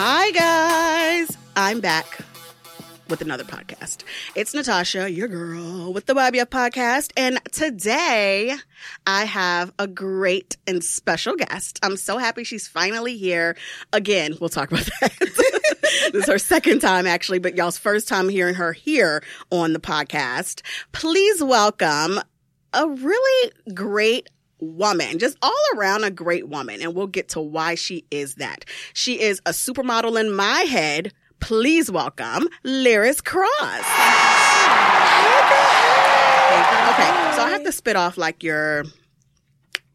Hi, guys. I'm back with another podcast. It's Natasha, your girl, with the YBF podcast. And today I have a great and special guest. I'm so happy she's finally here. Again, we'll talk about that. this is her second time, actually, but y'all's first time hearing her here on the podcast. Please welcome a really great woman, just all around a great woman. And we'll get to why she is that. She is a supermodel in my head. Please welcome Liris Crosse. Okay, so I have to spit off like your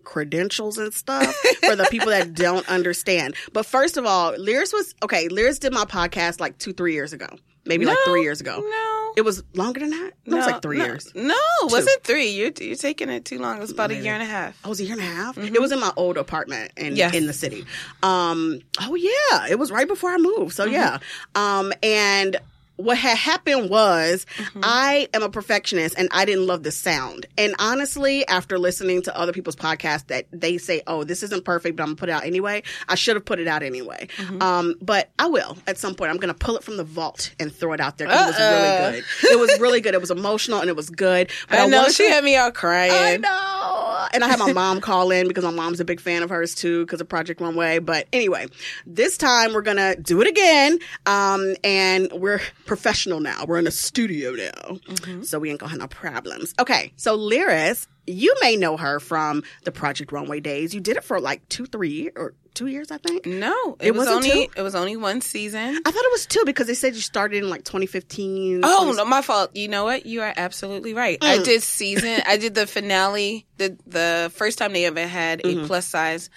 credentials and stuff for the people that don't understand. But first of all, Liris was okay. Liris did my podcast like two, three years ago, maybe like three years ago. No. It was longer than that. No, it was like three no, years. No, it wasn't three. You're, you're taking it too long. It was about a year and a half. Oh, it was a year and a half. It was in my old apartment in Yes. in the city. Um. Oh yeah, it was right before I moved. So yeah. Um. And what had happened was I am a perfectionist and I didn't love the sound. And honestly, after listening to other people's podcasts that they say, "Oh, this isn't perfect, but I'm gonna put it out anyway," I should have put it out anyway. Um. But I will at some point. I'm gonna pull it from the vault and throw it out there it was really good. It was really good. It was emotional and it was good. But I know she to- had me out crying. I know. And I had my mom call in because my mom's a big fan of hers too because of Project Runway. But anyway, this time we're going to do it again. Um, and we're professional now. We're in a studio now. So we ain't to have no problems. Okay. So Liris, you may know her from the Project Runway days. You did it for like two, three or two years, I think. No, it, It was only two? it was only one season. I thought it was two because they said you started in like 2015. Oh no, my fault. You know what? You are absolutely right. I Mm. did season. I did the finale. The the first time they ever had a plus size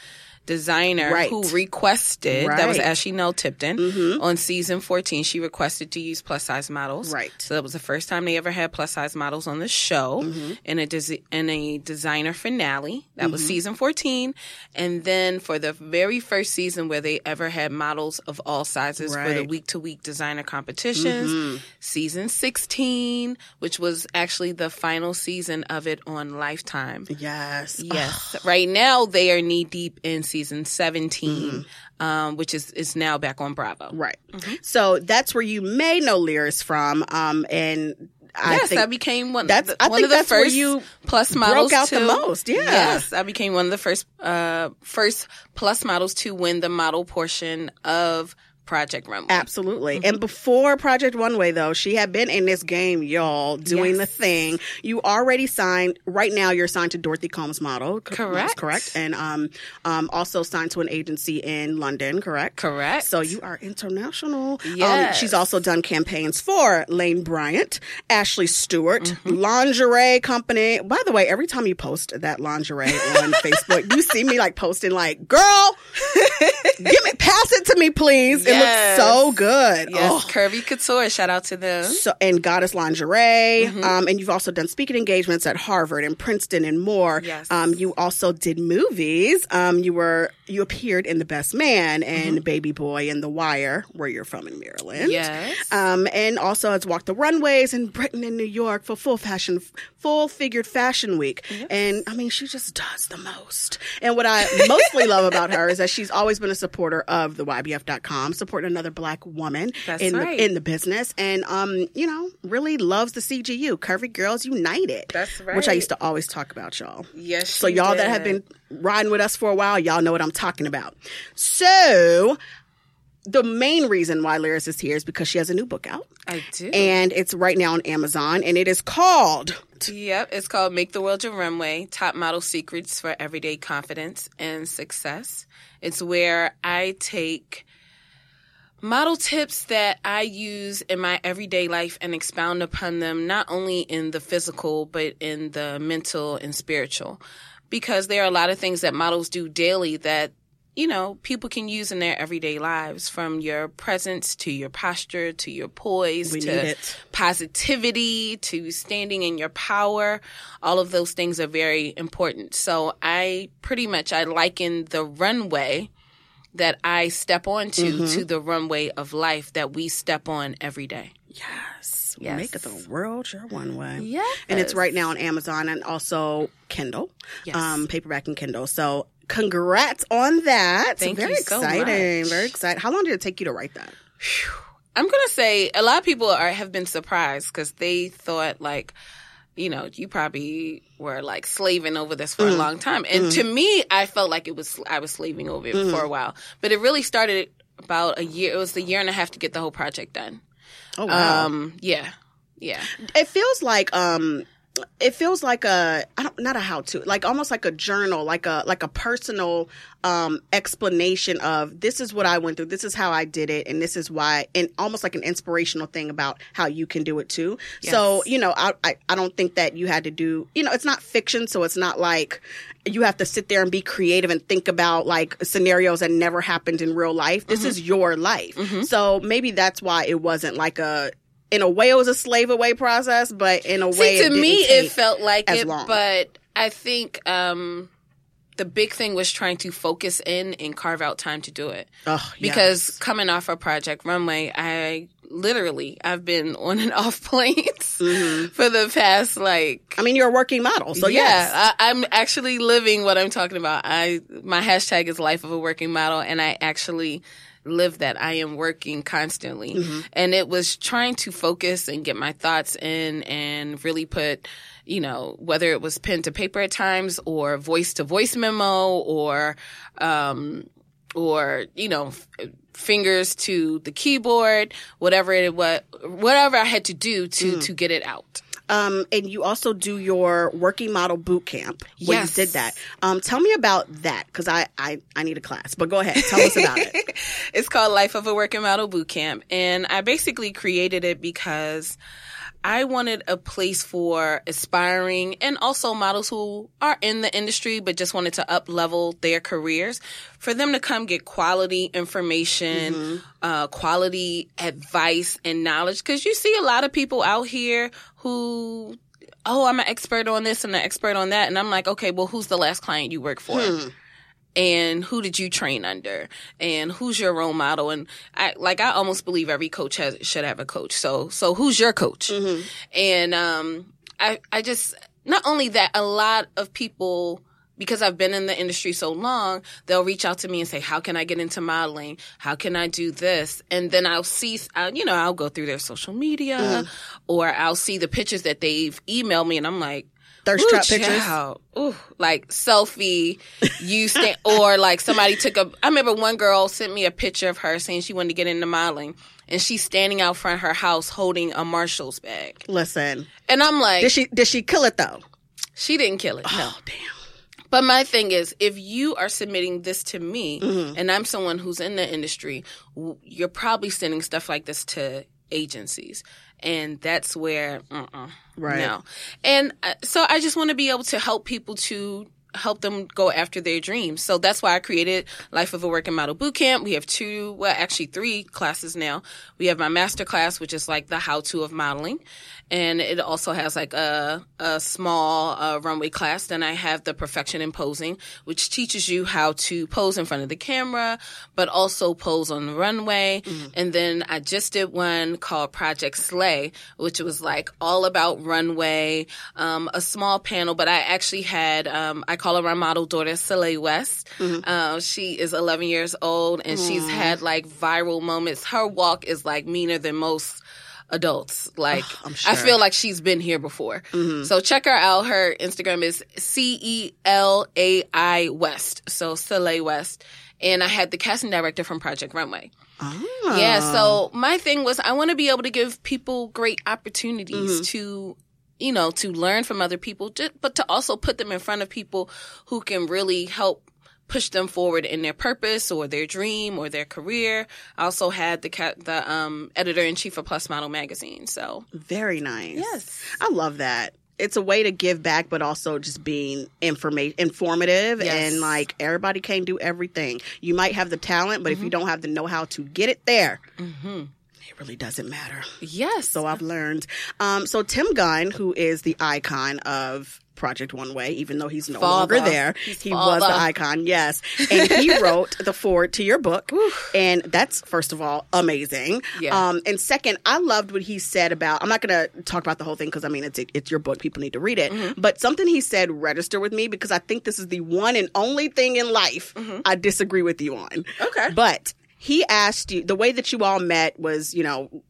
designer Mm-hmm. Right. who requested that was Right. Mm-hmm. Ashley Nell Tipton on season 14 she requested to use plus size models Right. so that was the first time they ever had plus size models on the show Mm-hmm. in a desi- in a designer finale that was season 14 and then for the very first season where they ever had models of all sizes for the Mm-hmm. week to week designer competitions season 16 which was actually the final season of it on lifetime Yes. Yes. right now they are knee deep in season 17, um, which is, is now back on Bravo. Right. So that's where you may know Liris from. Um, and I yes, think I became one. that's- the, I one think of the that's where first you plus models out the most, yeah. Yes, I became one of the first uh, first plus models to win the model portion of Project Runway. Absolutely. And before Project Runway, though, she had been in this game, y'all, doing Yes. the thing. You already signed, right now, you're signed to Dorothy Combs Model. Correct. that's correct. And um, um, also signed to an agency in London, correct? Correct. So you are international. Um, Yes. she's also done campaigns for Lane Bryant, Ashley Stewart, Mm-hmm. lingerie company. By the way, every time you post that lingerie on Facebook, you see me like posting like, girl, give me, pass it to me, please. It Yes. looks so good. yes, Oh. Curvy Couture. Shout out to them. So, and Goddess Lingerie, Mm-hmm. um, and you've also done speaking engagements at Harvard and Princeton and more. Yes. Um, you also did movies. Um, you were you appeared in The Best Man and Baby Boy and The Wire, where you're from in Maryland. Mm-hmm. Yes. Um, and also has walked the runways in Britain and New York for full fashion, full figured fashion week. And I mean, she just does the most. And what I mostly love about her is that she's always been a supporter of the YBF.com, supporting another black woman That's in right. the in the business, and um, you know, really loves the CGU, Curvy Girls United. That's right. Which I used to always talk about, y'all. Yes. So y'all that have been riding with us for a while, y'all know what I'm talking about. So the main reason why Liris is here is because she has a new book out. I do. And it's right now on Amazon and it is called Yep, it's called Make the World Your Runway Top Model Secrets for Everyday Confidence and Success. It's where I take model tips that I use in my everyday life and expound upon them, not only in the physical, but in the mental and spiritual. Because there are a lot of things that models do daily that you know, people can use in their everyday lives from your presence to your posture to your poise We to positivity to standing in your power. All of those things are very important. So I pretty much I liken the runway that I step onto Mm-hmm. to the runway of life that we step on every day. Yes. Yes. Make it the world your Runway. Yes. And it's right now on Amazon and also Kindle, Yes. um, paperback and Kindle. So congrats on that. Thank Very you so exciting. much. Very exciting. How long did it take you to write that? I'm gonna say a lot of people are have been surprised because they thought like, you know, you probably were like slaving over this for Mm. a long time, and to me, I felt like it was I was slaving over it Mm. for a while, but it really started about a year. It was the year and a half to get the whole project done. Oh wow. Um, yeah, yeah. it feels like um it feels like a I don't not a how to like almost like a journal like a like a personal um explanation of this is what I went through this is how I did it and this is why and almost like an inspirational thing about how you can do it too. So you know I, I I don't think that you had to do you know it's not fiction so it's not like you have to sit there and be creative and think about like scenarios that never happened in real life. This is your life. So maybe that's why it wasn't like a in a way it was a slave away process but in a way See, to it me, it felt like it, long. but I think um, the big thing was trying to focus in and carve out time to do it. Because yes. coming off a project runway, I literally I've been on and off planes for the past like I mean you're a working model so yeah, yes I, I'm actually living what I'm talking about. I my hashtag is life of a working model, and I actually live that. I am working constantly, Mm-hmm. and it was trying to focus and get my thoughts in, and really put, you know, whether it was pen to paper at times or voice to voice memo or, um, or you know. F- fingers to the keyboard whatever it was whatever i had to do to Mm. to get it out um and you also do your working model boot camp where Yes. you did that um tell me about that because I, I i need a class but go ahead tell us about it it's called Life of a Working Model Boot Camp. And I basically created it because I wanted a place for aspiring and also models who are in the industry but just wanted to up level their careers for them to come get quality information, uh, quality advice and knowledge. Cause you see a lot of people out here who, oh, I'm an expert on this and an expert on that. And I'm like, okay, well, who's the last client you work for? and who did you train under? And who's your role model? And i like i almost believe every coach has should have a coach. So so who's your coach? And um i i just not only that a lot of people because I've been in the industry so long, they'll reach out to me and say, "How can I get into modeling? How can I do this?" And then I'll see, uh, you know, I'll go through their social media, or I'll see the pictures that they've emailed me, and I'm like, thirst Ooh, trap pictures. Ooh, like selfie, you stand, or like somebody took a. I remember one girl sent me a picture of her saying she wanted to get into modeling, and she's standing out front of her house holding a Marshalls bag, listen and I'm like, did she did she kill it though she didn't kill it. No. oh damn But my thing is, if you are submitting this to me, Mm-hmm. and I'm someone who's in the industry, you're probably sending stuff like this to agencies, and that's where, uh-uh, Right. No, and uh, so I just want to be able to help people to help them go after their dreams. So that's why I created Life of a Working Model Bootcamp. We have two, well, actually three classes now. We have my master class, which is like the how-to of modeling. And it also has like a, a small uh, runway class. Then I have the perfection in posing, which teaches you how to pose in front of the camera, but also pose on the runway. And then I just did one called Project Slay, which was like all about runway, um, a small panel, but I actually had, um, I call her my model daughter, Soleil West. Uh, she is 11 years old and she's had like viral moments. Her walk is like meaner than most adults. Like, I'm I feel like she's been here before. Mm-hmm. So check her out. Her Instagram is C E L A I West. So Soleil West. And I had the casting director from Project Runway. oh. Yeah, so my thing was I want to be able to give people great opportunities mm-hmm. to you know, to learn from other people, but to also put them in front of people who can really help push them forward in their purpose or their dream or their career. I also had the ca- the um, editor in chief of Plus Model magazine. So very nice Yes. i love that it's a way to give back but also just being informa- informative Yes. and like everybody can't do everything you might have the talent but if Mm-hmm. you don't have the know-how to get it there hmm It really doesn't matter. Yes. So I've learned. Um, so Tim Gunn, who is the icon of Project Runway, even though he's no Father. longer there, He's he was the icon. Yes, and he wrote the foreword to your book, and that's first of all amazing. Yeah. Um, and second, I loved what he said about. I'm not going to talk about the whole thing because I mean it's it's your book. People need to read it. Mm-hmm. But something he said registered with me because I think this is the one and only thing in life I disagree with you on. Mm-hmm. Okay. But he asked you the way that you all met was, you know,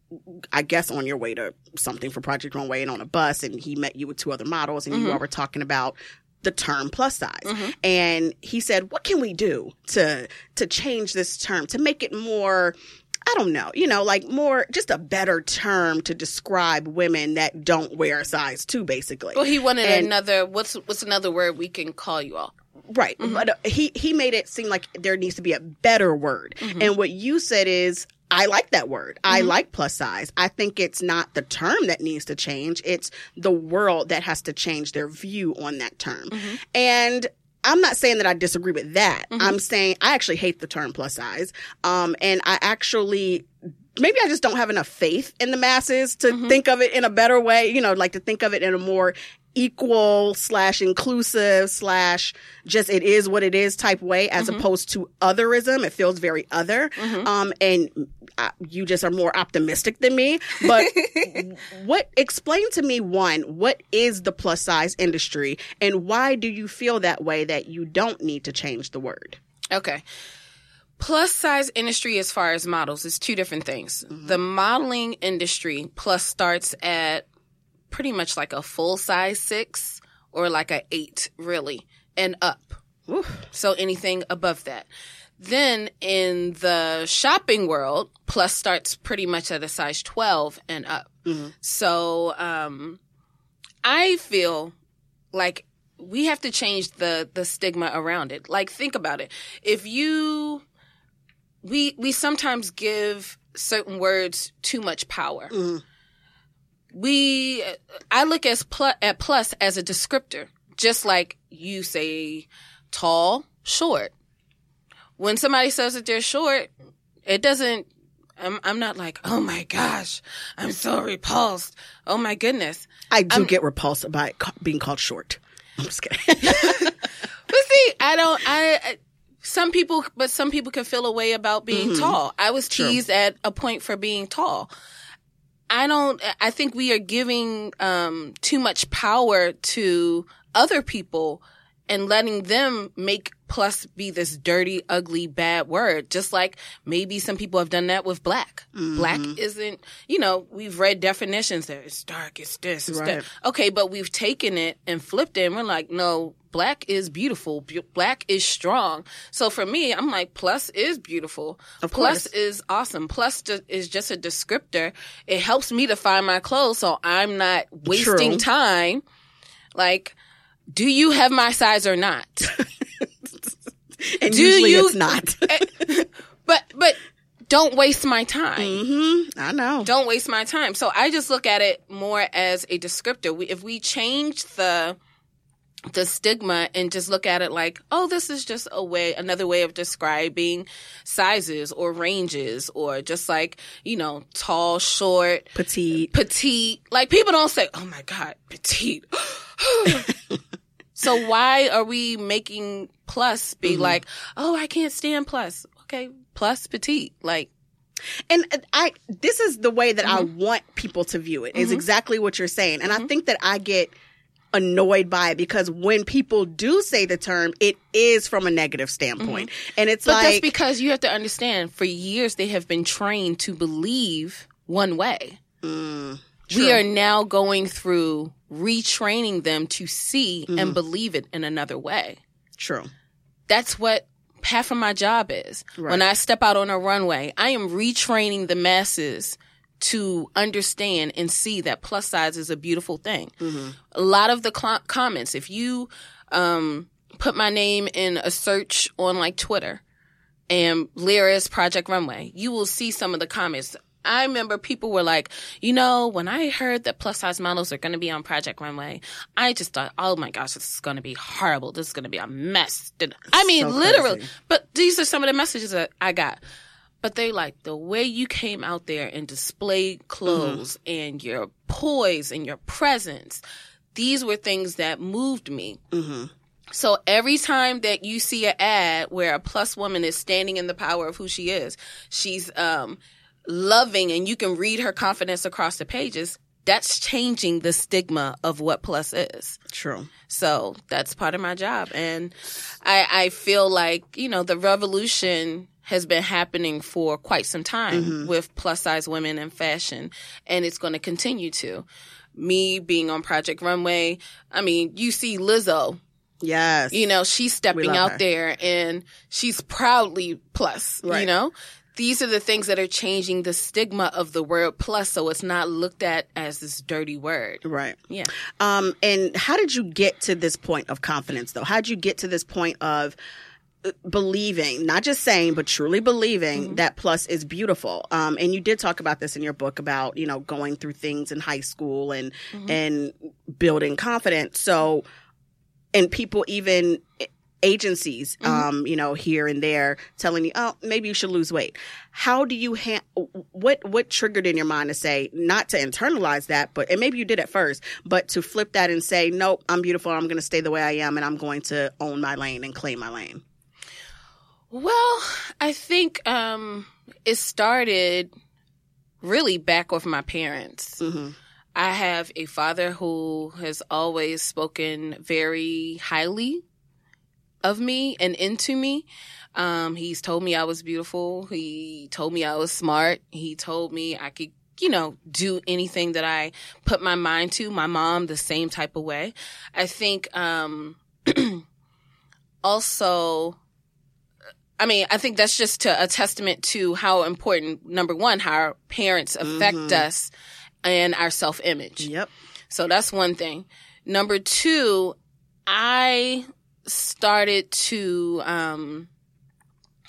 I guess on your way to something for Project Runway and on a bus, and he met you with two other models, and you all mm-hmm. were talking about the term plus size. Mm-hmm. And he said, "What can we do to to change this term to make it more?" I don't know, you know, like more, just a better term to describe women that don't wear a size two, basically. well, he wanted And- another. What's what's another word we can call you all? Right. Mm-hmm. But uh, he he made it seem like there needs to be a better word. Mm-hmm. And what you said is I like that word. I mm-hmm. like plus size. I think it's not the term that needs to change. It's the world that has to change their view on that term. And I'm not saying that I disagree with that. I'm saying I actually hate the term plus size. Um, and I actually maybe I just don't have enough faith in the masses to think of it in a better way, you know, like to think of it in a more equal slash inclusive slash just it is what it is type way as opposed to otherism. It feels very other. Um, and uh, you just are more optimistic than me. But what, explain to me one, what is the plus size industry and why do you feel that way that you don't need to change the word? Okay. Plus size industry as far as models is two different things. The modeling industry plus starts at pretty much like a full size six or like a eight, really, and up. So anything above that. Then in the shopping world, plus starts pretty much at a size 12 and up. So um, I feel like we have to change the the stigma around it. Like think about it. If you we we sometimes give certain words too much power. We I look as pl- at plus as a descriptor, just like you say tall, short. When somebody says that they're short, it doesn't I'm I'm not like, "Oh my gosh, I'm so repulsed. Oh my goodness." I do get repulsed by being called short. I'm just kidding. But see, I don't. I I- some people, but some people can feel a way about being mm-hmm. tall. I was teased at a point for being tall. I don't. I think we are giving um, too much power to other people and letting them make plus be this dirty, ugly, bad word. Just like maybe some people have done that with black. Mm-hmm. Black isn't. You know, we've read definitions there. It's dark. It's this. It's Right. that. Okay, but we've taken it and flipped it, and we're like, no, black is beautiful. Black is strong. So for me, I'm like, plus is beautiful. Of plus course. is awesome. Plus is just a descriptor. It helps me to find my clothes, so I'm not wasting True. time. Like, do you have my size or not? and Do usually you- it's not. but but don't waste my time. hmm I know. don't waste my time. So I just look at it more as a descriptor. We, if we change the the stigma and just look at it like, oh, this is just a way, another way of describing sizes or ranges, or just like you know, tall, short, Petite. petite. Like people don't say, oh my god, petite. so why are we making plus be mm-hmm. like, oh, I can't stand plus? Okay, plus petite. Like And I, this is the way that I mm-hmm. want people to view it. Is mm-hmm. exactly what you're saying. And I think that I get annoyed by it because when people do say the term, it is from a negative standpoint, and it's But like that's because you have to understand for years they have been trained to believe one way. Mm, We are now going through retraining them to see Mm-hmm. and believe it in another way. true. That's what half of my job is. Right. When I step out on a runway, I am retraining the masses to understand and see that plus size is a beautiful thing. Mm-hmm. A lot of the cl- comments, if you um, put my name in a search on like Twitter and Liris Project Runway, you will see some of the comments. I remember people were like, you know, when I heard that plus size models are going to be on Project Runway, I just thought, oh my gosh, this is going to be horrible. This is going to be a mess. I mean, So literally. crazy. But these are some of the messages that I got. But they like the way you came out there and displayed clothes and your poise and your presence. These were things that moved me. hmm So every time that you see an ad where a plus woman is standing in the power of who she is, she's um, loving and you can read her confidence across the pages, that's changing the stigma of what plus is. True. So that's part of my job. And I, I feel like, you know, the revolution has been happening for quite some time mm-hmm. with plus size women in fashion, and it's going to continue to. Me being on Project Runway, I mean, you see Lizzo, Yes. you know, she's stepping out her. there and she's proudly plus, Right. you know? These are the things that are changing the stigma of the word plus so it's not looked at as this dirty word. Right. Yeah. Um, and how did you get to this point of confidence, though? How did you get to this point of uh, believing, not just saying, but truly believing that plus is beautiful? Um, and you did talk about this in your book about you know going through things in high school and and building confidence. So, and people even agencies um you know here and there telling you oh maybe you should lose weight how do you ha- what what triggered in your mind to say not to internalize that but and maybe you did at first but to flip that and say nope i'm beautiful i'm going to stay the way i am and i'm going to own my lane and claim my lane Well, I think um, it started really back with my parents. mm-hmm. I have a father who has always spoken very highly of me and into me. Um, he's told me I was beautiful. He told me I was smart. He told me I could, you know, do anything that I put my mind to. My mom, the same type of way. I think, um, also, I mean, I think that's just to, a testament to how important, number one, how our parents affect Mhm. us and our self image. yep So that's one thing. Number two, I started to, um,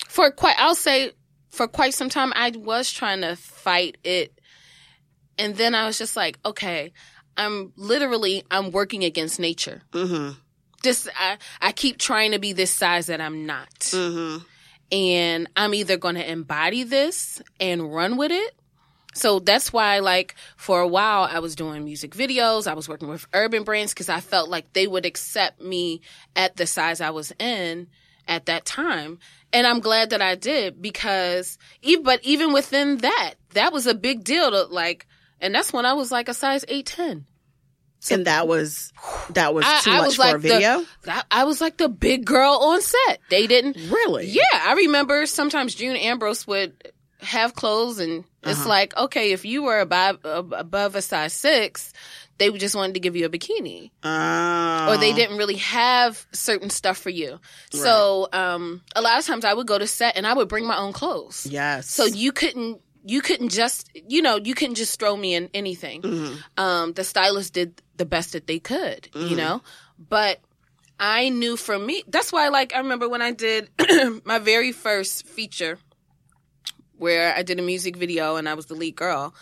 for quite, I'll say for quite some time, I was trying to fight it. And then I was just like, okay, I'm literally, I'm working against nature. mm-hmm. Just, I, I keep trying to be this size that I'm not. Mm-hmm. And I'm either going to embody this and run with it. So that's why, like, for a while, I was doing music videos. I was working with urban brands because I felt like they would accept me at the size I was in at that time. And I'm glad that I did because, even, but even within that, that was a big deal to like, and that's when I was like a size 8'10. and that was that was I- too I much was for like a the- video I, I was like the big girl on set. They didn't, really Yeah, I remember sometimes June Ambrose would have clothes, and it's Uh-huh. like, okay, if you were above above a size six, they just wanted to give you a bikini, oh. or they didn't really have certain stuff for you. So, um, a lot of times I would go to set and I would bring my own clothes. yes So you couldn't. You couldn't just, you know, you couldn't just throw me in anything. Mhm. Um, the stylist did the best that they could, you Mhm. know, but I knew for me, that's why, like, I remember when I did my very first feature where I did a music video and I was the lead girl.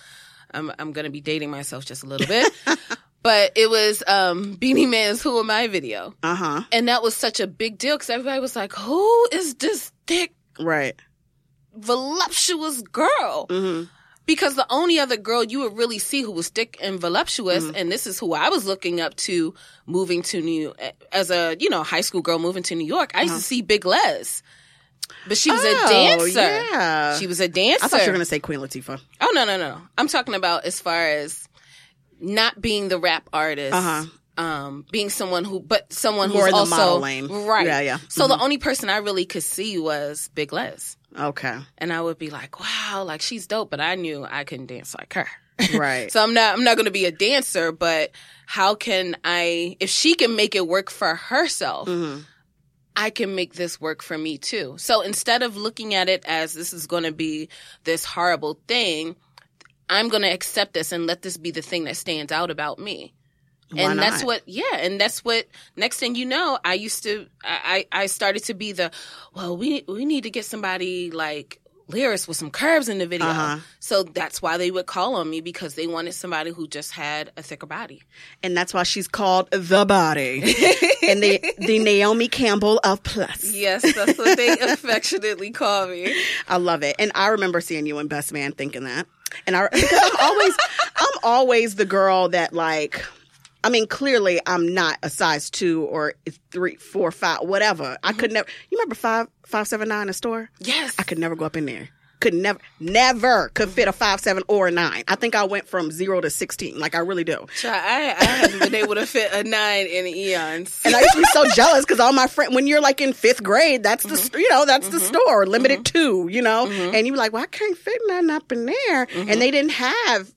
I'm, I'm going to be dating myself just a little bit, but it was, um, Beenie Man's Who Am I video. uh-huh And that was such a big deal because everybody was like, who is this thick, right voluptuous girl? mm-hmm. because the only other girl you would really see who was thick and voluptuous, Mm-hmm. and this is who I was looking up to moving to New as a you know high school girl moving to New York. I used to see Big Lez, but she was. Oh, a dancer. yeah She was a dancer. i thought you were going to say queen latifah oh no no no no! I'm talking about as far as not being the rap artist. Uh-huh. Um, being someone who, but someone More who's in the also model lane. right. Yeah, yeah. So the only person I really could see was Big Lez, okay and I would be like, "Wow, like she's dope," but I knew I couldn't dance like her. right So I'm not I'm not going to be a dancer, but how can I if she can make it work for herself, hmm I can make this work for me too. So instead of looking at it as this is going to be this horrible thing, I'm going to accept this and let this be the thing that stands out about me. Why and that's not? what yeah and that's what next thing you know i used to i i I started to be the well we we need to get somebody like Liris with some curves in the video. Uh-huh. So that's why they would call on me because they wanted somebody who just had a thicker body. And that's why she's called the body. and the the Naomi Campbell of plus. Yes, that's what they affectionately call me. I love it. And I remember seeing you in Best Man thinking that. And I because I'm always I'm always the girl that like I mean, clearly I'm not a size two or three, four, five, whatever. I mm-hmm. could never you remember five five seven nine in store? Yes. I could never go up in there. Could never never could fit a five seven or a nine. I think I went from zero to sixteen. Like I really do. Child, I, I haven't been able to fit a nine in eons. And I used to be so jealous because all my friends, when you're like in fifth grade, that's the mm-hmm. st- you know that's the mm-hmm. store Limited Too, you know, and you're like, well, I can't fit nothing up in there, and they didn't have.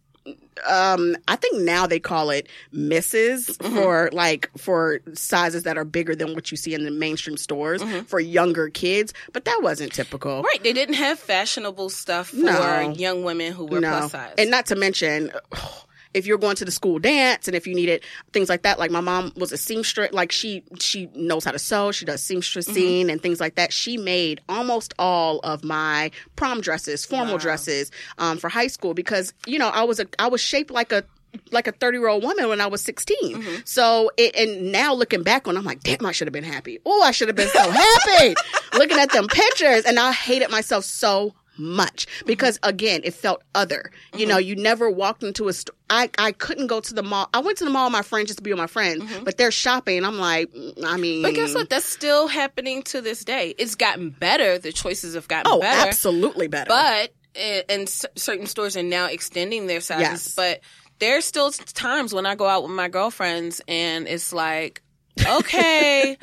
Um, I think now they call it misses for like for sizes that are bigger than what you see in the mainstream stores for younger kids, but that wasn't typical. Right. They didn't have fashionable stuff for No. young women who were plus size. And not to mention, if you're going to the school dance and if you needed things like that, like my mom was a seamstress, like she she knows how to sew, she does seamstressing Mm-hmm. and things like that. She made almost all of my prom dresses, formal Wow. dresses, um, for high school because you know I was a I was shaped like a like a 30 year old woman when I was 16. Mm-hmm. So, it, and now looking back on, I'm like, damn, I should have been happy. Oh, I should have been so happy looking at them pictures. And I hated myself so much because again, it felt other. You know, you never walked into a store. I, I couldn't go to the mall. I went to the mall with my friends just to be with my friends, but they're shopping. I'm like, mm, I mean, But guess what? That's still happening to this day. It's gotten better. The choices have gotten Oh, better. absolutely better. But eh, and certain stores are now extending their sizes. Yes. But there's still times when I go out with my girlfriends and it's like, okay,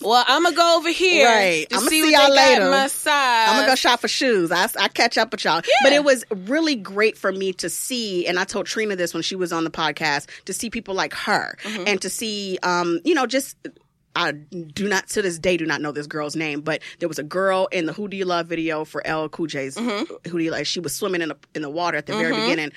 well I'm gonna go over here Right. to I'ma see, see y'all later. I'm gonna go shop for shoes. I, I catch up with y'all. But it was really great for me to see, and I told Trina this when she was on the podcast, to see people like her Mm-hmm. and to see, um, you know, just. I do not to this day do not know this girl's name, but there was a girl in the Who Do You Love video for LL Cool J's Mm-hmm. Who Do You Love. She was swimming in the in the water at the very beginning.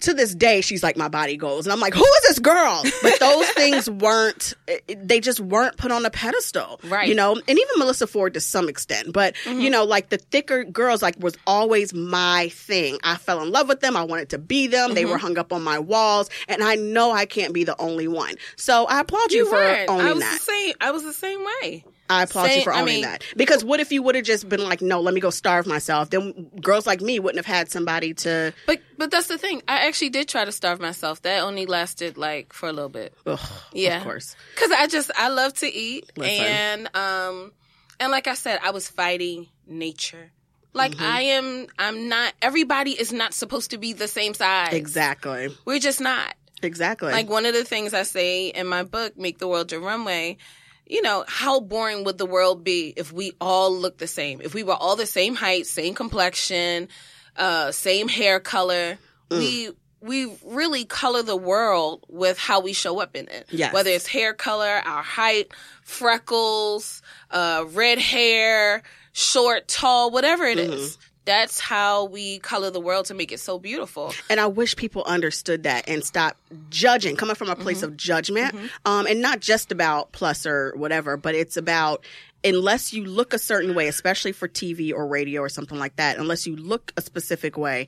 To this day, she's like my body goals, and I'm like, who is this girl? But those things weren't. They just weren't put on a pedestal, Right. You know, and even Melissa Ford to some extent. But mm-hmm. you know, like the thicker girls, like was always my thing. I fell in love with them. I wanted to be them. They were mm-hmm. hung up on my walls, and I know I can't be the only one. So I applaud you, you for owning I was that. the same. I was the same way. I applaud you for I owning mean- that. Because what if you would have just been like, no, let me go starve myself? Then girls like me wouldn't have had somebody to. But but that's the thing. I actually did try to starve myself. That only lasted like for a little bit. Ugh, Yeah. of course. Cause I just I love to eat Listen. and um and like I said, I was fighting nature. Like I am I'm not everybody is not supposed to be the same size. Exactly. We're just not. Exactly. Like one of the things I say in my book, Make the World Your Runway, you know, how boring would the world be if we all looked the same? If we were all the same height, same complexion, uh, same hair color. Mm. We we really color the world with how we show up in it. Yes. Whether it's hair color, our height, freckles, uh, red hair, short, tall, whatever it Mm-hmm. is. That's how we color the world to make it so beautiful. And I wish people understood that and stop judging, coming from a place Mm-hmm. of judgment, um, and not just about plus or whatever, but it's about unless you look a certain way, especially for TV or radio or something like that, unless you look a specific way.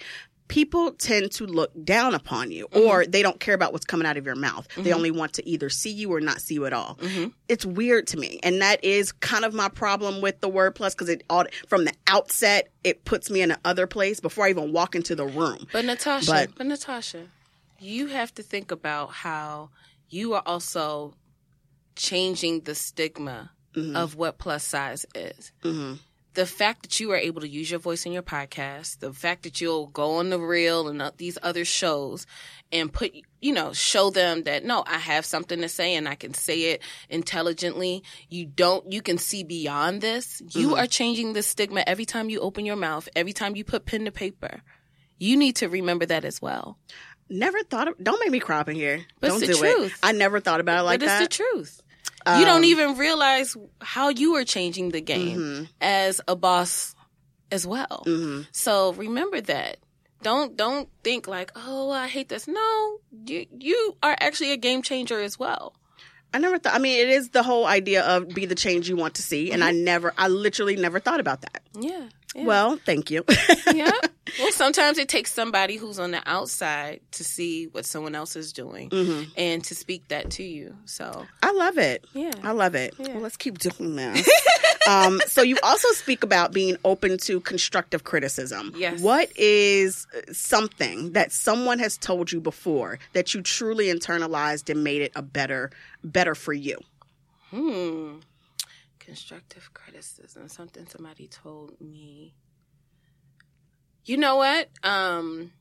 People tend to look down upon you, Mm-hmm. or they don't care about what's coming out of your mouth. They only want to either see you or not see you at all. Mm-hmm. It's weird to me, and that is kind of my problem with the word plus because it all from the outset it puts me in a other place before I even walk into the room. But Natasha, But- but, Natasha, you have to think about how you are also changing the stigma Mm-hmm. of what plus size is. The fact that you are able to use your voice in your podcast, the fact that you'll go on the reel and uh, these other shows and put, you know, show them that no, I have something to say and I can say it intelligently. You don't, you can see beyond this. You Mm-hmm. are changing the stigma every time you open your mouth, every time you put pen to paper. You need to remember that as well. Never thought of. Don't make me cry up in here. But don't it's do the it. truth. I never thought about it like that. but it's that. the truth. You don't Um, even realize how you are changing the game Mhm. as a boss as well. Mhm. So remember that. Don't don't think like, oh, I hate this. No, you you are actually a game changer as well. I never thought. I mean, it is the whole idea of be the change you want to see, and I Mm-hmm. never. I literally never thought about that. Yeah. Well, thank you. yeah. Well, sometimes it takes somebody who's on the outside to see what someone else is doing Mhm. and to speak that to you. So, I love it. yeah. I love it. Yeah. Well, let's keep doing this. um, so you also speak about being open to constructive criticism. Yes. What is something that someone has told you before that you truly internalized and made it a better better for you? Hmm. Constructive criticism. Something somebody told me. You know what? Um,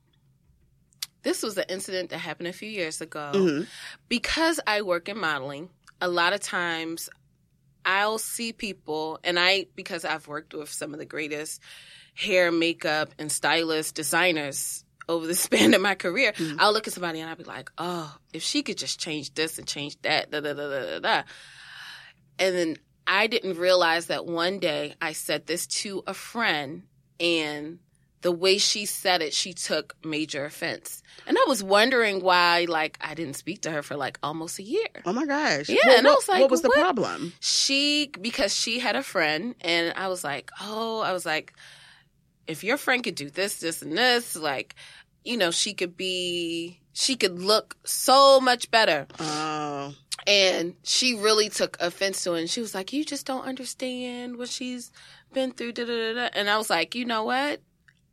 this was an incident that happened a few years ago. Mhm. Because I work in modeling, a lot of times I'll see people, and I, because I've worked with some of the greatest hair, makeup, and stylist designers over the span of my career, Mhm. I'll look at somebody and I'll be like, oh, if she could just change this and change that, da da da da da da. And then I didn't realize that one day I said this to a friend, and the way she said it, she took major offense. And I was wondering why, like, I didn't speak to her for like almost a year. Oh my gosh. Yeah, Well, and I what, was like, what was the what? problem? She, because she had a friend, and I was like, oh, I was like, if your friend could do this, this, and this, like, you know, she could be, she could look so much better. Oh. And she really took offense to it. And she was like, You just don't understand what she's been through. Da, da, da, da. And I was like, You know what?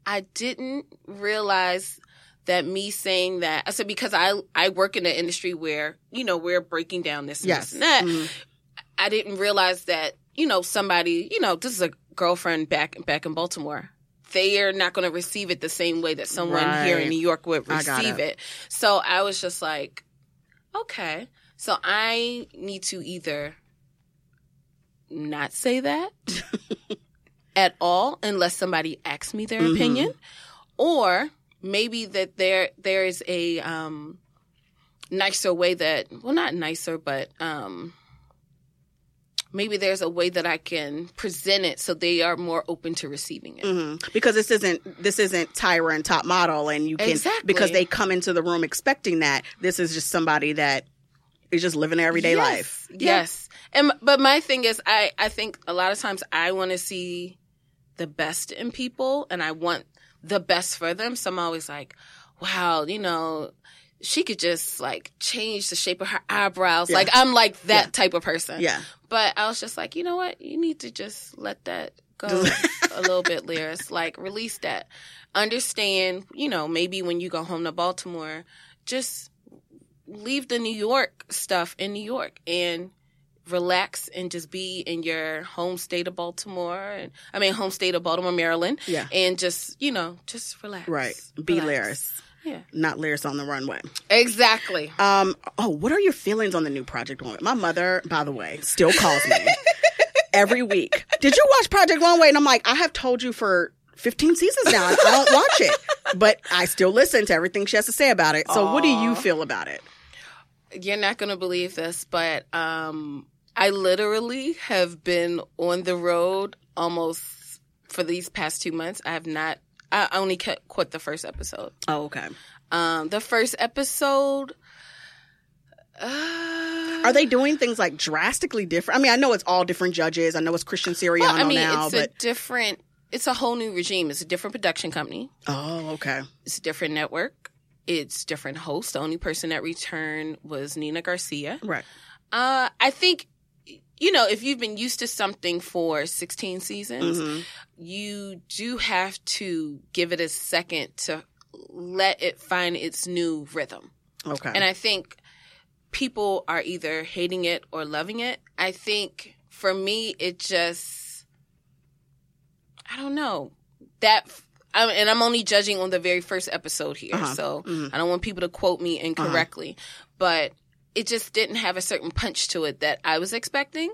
I didn't realize that me saying that. I said, Because I, I work in an industry where, you know, we're breaking down this and yes. this and that. Mhm. I didn't realize that, you know, somebody, you know, this is a girlfriend back back in Baltimore. They are not going to receive it the same way that someone here in New York would receive it. it. So I was just like, okay. So I need to either not say that at all unless somebody asks me their Mhm. opinion or maybe that there there is a um nicer way that well not nicer but um maybe there's a way that I can present it so they are more open to receiving it. Mhm. Because this isn't this isn't Tyra and top model, and you can Exactly. because they come into the room expecting that. This is just somebody that is just living their everyday Yes, life. Yes. And but my thing is I I think a lot of times I want to see the best in people and I want the best for them. So I'm always like, wow, you know, she could just like change the shape of her eyebrows. Yeah. Like I'm like that Yeah. type of person. Yeah. But I was just like, you know what? You need to just let that go a little bit, Liris. Like release that. Understand, you know, maybe when you go home to Baltimore, just leave the New York stuff in New York and relax and just be in your home state of Baltimore and I mean home state of Baltimore, Maryland, Yeah. and just, you know, just relax. Right. Be Relax. Liris. Yeah. Not Liris on the runway. Exactly. Um, oh, what are your feelings on the new Project One? My mother, by the way, still calls me every week. Did you watch Project Runway? And I'm like, I have told you for 15 seasons now. I don't watch it, but I still listen to everything she has to say about it. So, what do you feel about it? you're not going to believe this, but um, I literally have been on the road almost for these past two months. I have not. I only ca- caught the first episode. Oh, okay. Um, the first episode. Uh, Are they doing things like drastically different? I mean, I know it's all different judges. I know it's Christian Siriano Well, I mean, now, it's but a different. It's a whole new regime. It's a different production company. oh, okay. It's a different network. It's different hosts. The only person that returned was Nina Garcia. Right. Uh, I think, you know, if you've been used to something for 16 seasons, hmm you do have to give it a second to let it find its new rhythm. Okay. And I think people are either hating it or loving it. I think for me, it just, I don't know. That, I, and I'm only judging on the very first episode here. Uh-huh. So Mhm. I don't want people to quote me incorrectly. But it just didn't have a certain punch to it that I was expecting.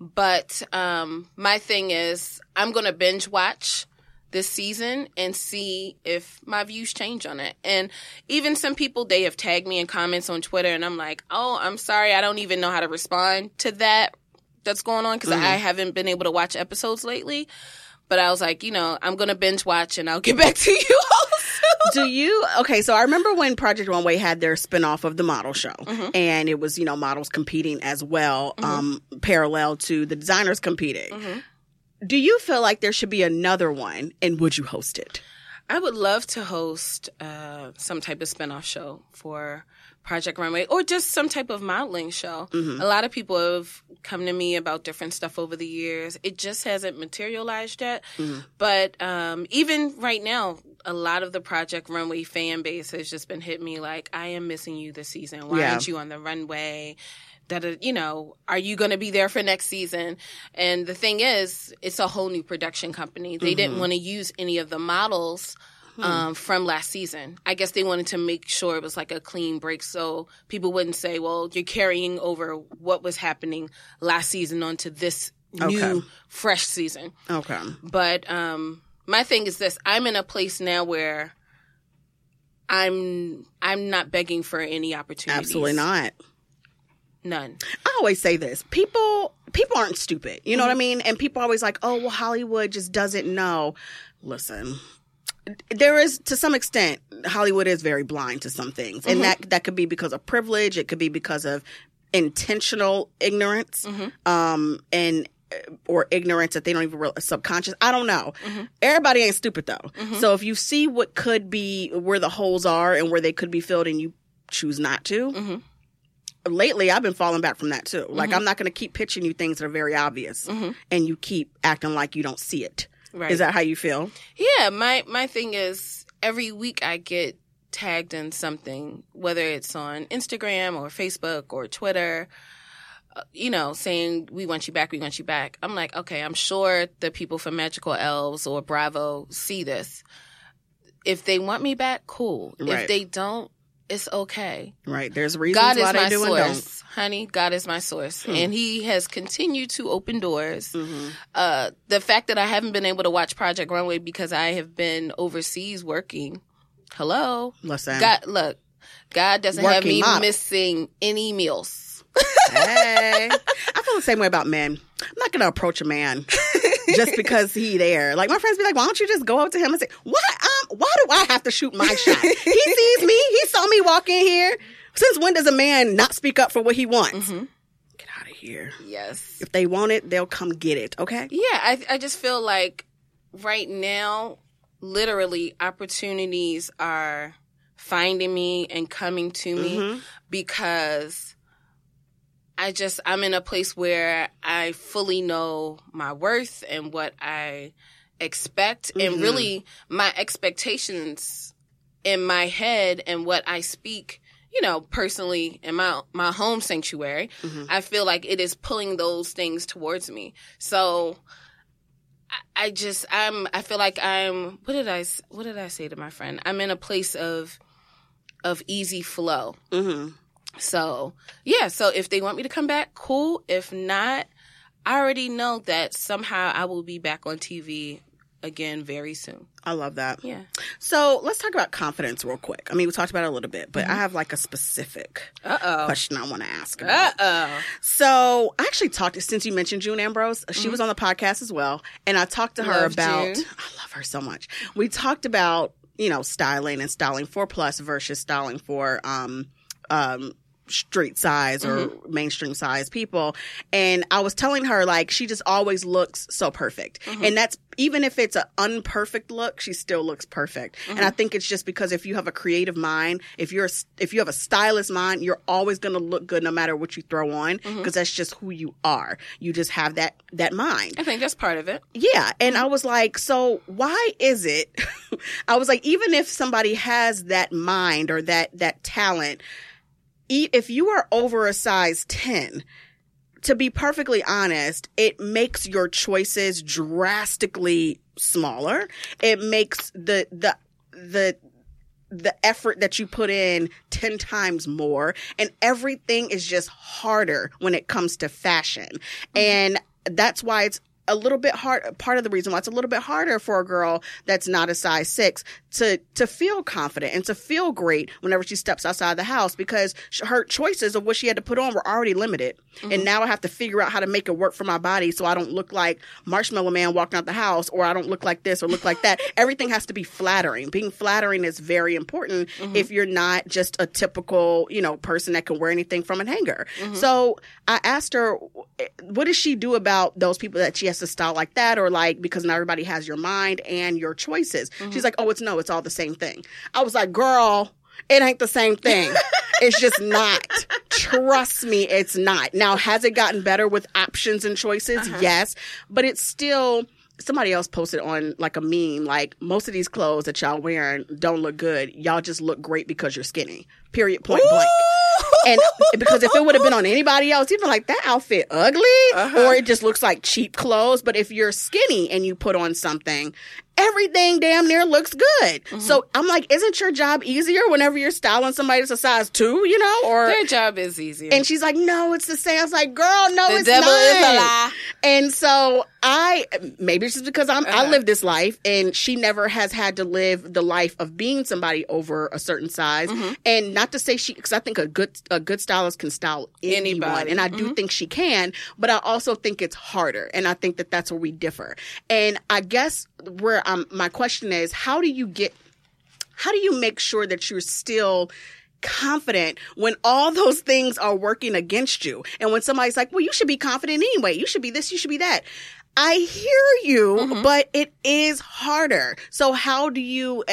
But um, my thing is, I'm going to binge watch this season and see if my views change on it. And even some people, they have tagged me in comments on Twitter, and I'm like, oh, I'm sorry, I don't even know how to respond to that that's going on because Mhm. I haven't been able to watch episodes lately. But I was like, you know, I'm going to binge watch and I'll get back to you. Do you okay? So I remember when Project Runway had their spinoff of the model show, Mhm. and it was you know models competing as well, um, parallel to the designers competing. Mhm. do you feel like there should be another one and would you host it? I would love to host uh, some type of spinoff show for Project Runway or just some type of modeling show. Mm-hmm. A lot of people have come to me about different stuff over the years. It just hasn't materialized yet. Mm-hmm. But um, even right now, a lot of the Project Runway fan base has just been hitting me like, I am missing you this season. Why Yeah. aren't you on the runway? That uh, you know, are you going to be there for next season? And the thing is, it's a whole new production company. They didn't want to use any of the models um, from last season. I guess they wanted to make sure it was like a clean break, so people wouldn't say, "Well, you're carrying over what was happening last season onto this new, Okay. fresh season." Okay. But um, my thing is this: I'm in a place now where I'm I'm not begging for any opportunities. Absolutely not. None. I always say this. People people aren't stupid. You know what I mean? And people always like, "Oh, well Hollywood just doesn't know." Listen. There is to some extent Hollywood is very blind to some things. And mm-hmm. that that could be because of privilege, it could be because of intentional ignorance. Mm-hmm. Um and uh, or ignorance that they don't even realize subconscious. I don't know. Mm-hmm. Everybody ain't stupid though. So if you see what could be where the holes are and where they could be filled and you choose not to, lately I've been falling back from that too. Like I'm not going to keep pitching you things that are very obvious, and you keep acting like you don't see it. Is that how you feel? Yeah, my my thing is every week I get tagged in something, whether it's on Instagram or Facebook or Twitter, uh, you know, saying we want you back, we want you back. I'm like, okay, I'm sure the people from Magical Elves or Bravo see this. If they want me back, cool. Right. If they don't, it's okay. Right. There's reasons God why is they my do and don't. source, honey. God is my source, and He has continued to open doors. Mm-hmm. Uh, the fact that I haven't been able to watch Project Runway because I have been overseas working. Hello, Listen. God. Look, God doesn't have me model. missing any meals. hey. I feel the same way about men. I'm not going to approach a man just because he there. Like my friends be like, why don't you just go up to him and say, why, um, why do I have to shoot my shot? he sees me. He saw me walk in here. Since when does a man not speak up for what he wants? Get out of here. Yes. If they want it, they'll come get it. Okay. Yeah, I I just feel like right now, literally, opportunities are finding me and coming to me because I just I'm in a place where I fully know my worth and what I expect and really my expectations in my head and what I speak you know personally in my my home sanctuary I feel like it is pulling those things towards me. So I- I just I'm I feel like I'm what did I what did I say to my friend? I'm in a place of of easy flow. Mm-hmm. So yeah, so if they want me to come back, cool. If not, I already know that somehow I will be back on TV again very soon. I love that. Yeah. So let's talk about confidence real quick. I mean, we talked about it a little bit, but I have like a specific Uh oh. question I want to ask. Uh oh. So I actually talked since you mentioned June Ambrose. She was on the podcast as well, and I talked to her Mm-hmm. Love about. June. I love her so much. We talked about you know styling and styling for plus versus styling for um um street size or Mm-hmm. mainstream size people and i was telling her like she just always looks so perfect Mm-hmm. and that's even if it's an unperfect look she still looks perfect and Mm-hmm. i think it's just because if you have a creative mind if you're if you have a stylist mind you're always going to look good no matter what you throw on because Mm-hmm. that's just who you are you just have that that mind I think that's part of it. yeah. And I was like, so why is it? I was like, even if somebody has that mind or that, that talent, if you are over a size 10, to be perfectly honest, it makes your choices drastically smaller. It makes the, the, the, the effort that you put in 10 times more and everything is just harder when it comes to fashion. Mm-hmm. And that's why it's a little bit hard part of the reason why it's a little bit harder for a girl that's not a size 6 to to feel confident and to feel great whenever she steps outside the house because her choices of what she had to put on were already limited. And mm-hmm. now I have to figure out how to make it work for my body so I don't look like Marshmallow Man walking out the house or I don't look like this or look like that. Everything has to be flattering. Being flattering is very important mm-hmm. if you're not just a typical, you know, person that can wear anything from a hanger. Mm-hmm. So I asked her, what does she do about those people that she has to style like that or like because not everybody has your mind and your choices. Mm-hmm. She's like, oh, it's no, it's all the same thing. I was like, girl, it ain't the same thing. it's just not. Trust me, it's not. Now, has it gotten better with options and choices? Uh-huh. Yes, but it's still. Somebody else posted on like a meme, like most of these clothes that y'all wearing don't look good. Y'all just look great because you're skinny. Period. Point blank. And because if it would have been on anybody else, you'd be like, that outfit ugly, Uh-huh. or it just looks like cheap clothes. But if you're skinny and you put on something, everything damn near looks good. Mm-hmm. So I'm like, isn't your job easier whenever you're styling somebody that's a size two, you know? Or Their job is easier. and she's like, no, it's the same. I was like, girl, no, the it's devil not. is a lie. And so I maybe it's just because I'm I Uh-huh. live this life and she never has had to live the life of being somebody over a certain size. Mm-hmm. And not to say she because I think a good a good stylist can style anyone, Anybody. and I do think she can, but I also think it's harder, and I think that that's where we differ. And I guess where um my question is, how do you get how do you make sure that you're still confident when all those things are working against you? And when somebody's like well you should be confident anyway. You should be this you should be that. I hear you but it is harder. So how do you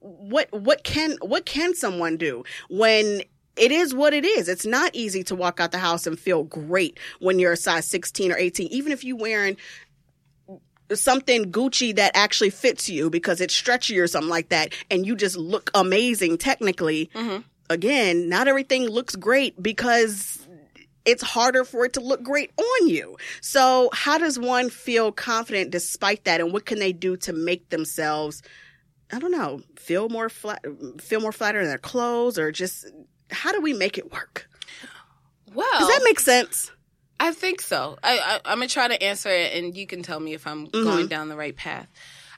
what what can what can someone do when it is what it is. It's not easy to walk out the house and feel great when you're a size 16 or 18, even if you're wearing something Gucci that actually fits you because it's stretchy or something like that, and you just look amazing technically. Mm-hmm. Again, not everything looks great because it's harder for it to look great on you. So, how does one feel confident despite that, and what can they do to make themselves? I don't know, feel more flat, feel more flatter in their clothes, or just how do we make it work? well, Does that make sense? I think so. I, I, I'm gonna try to answer it, and you can tell me if I'm mm-hmm. going down the right path.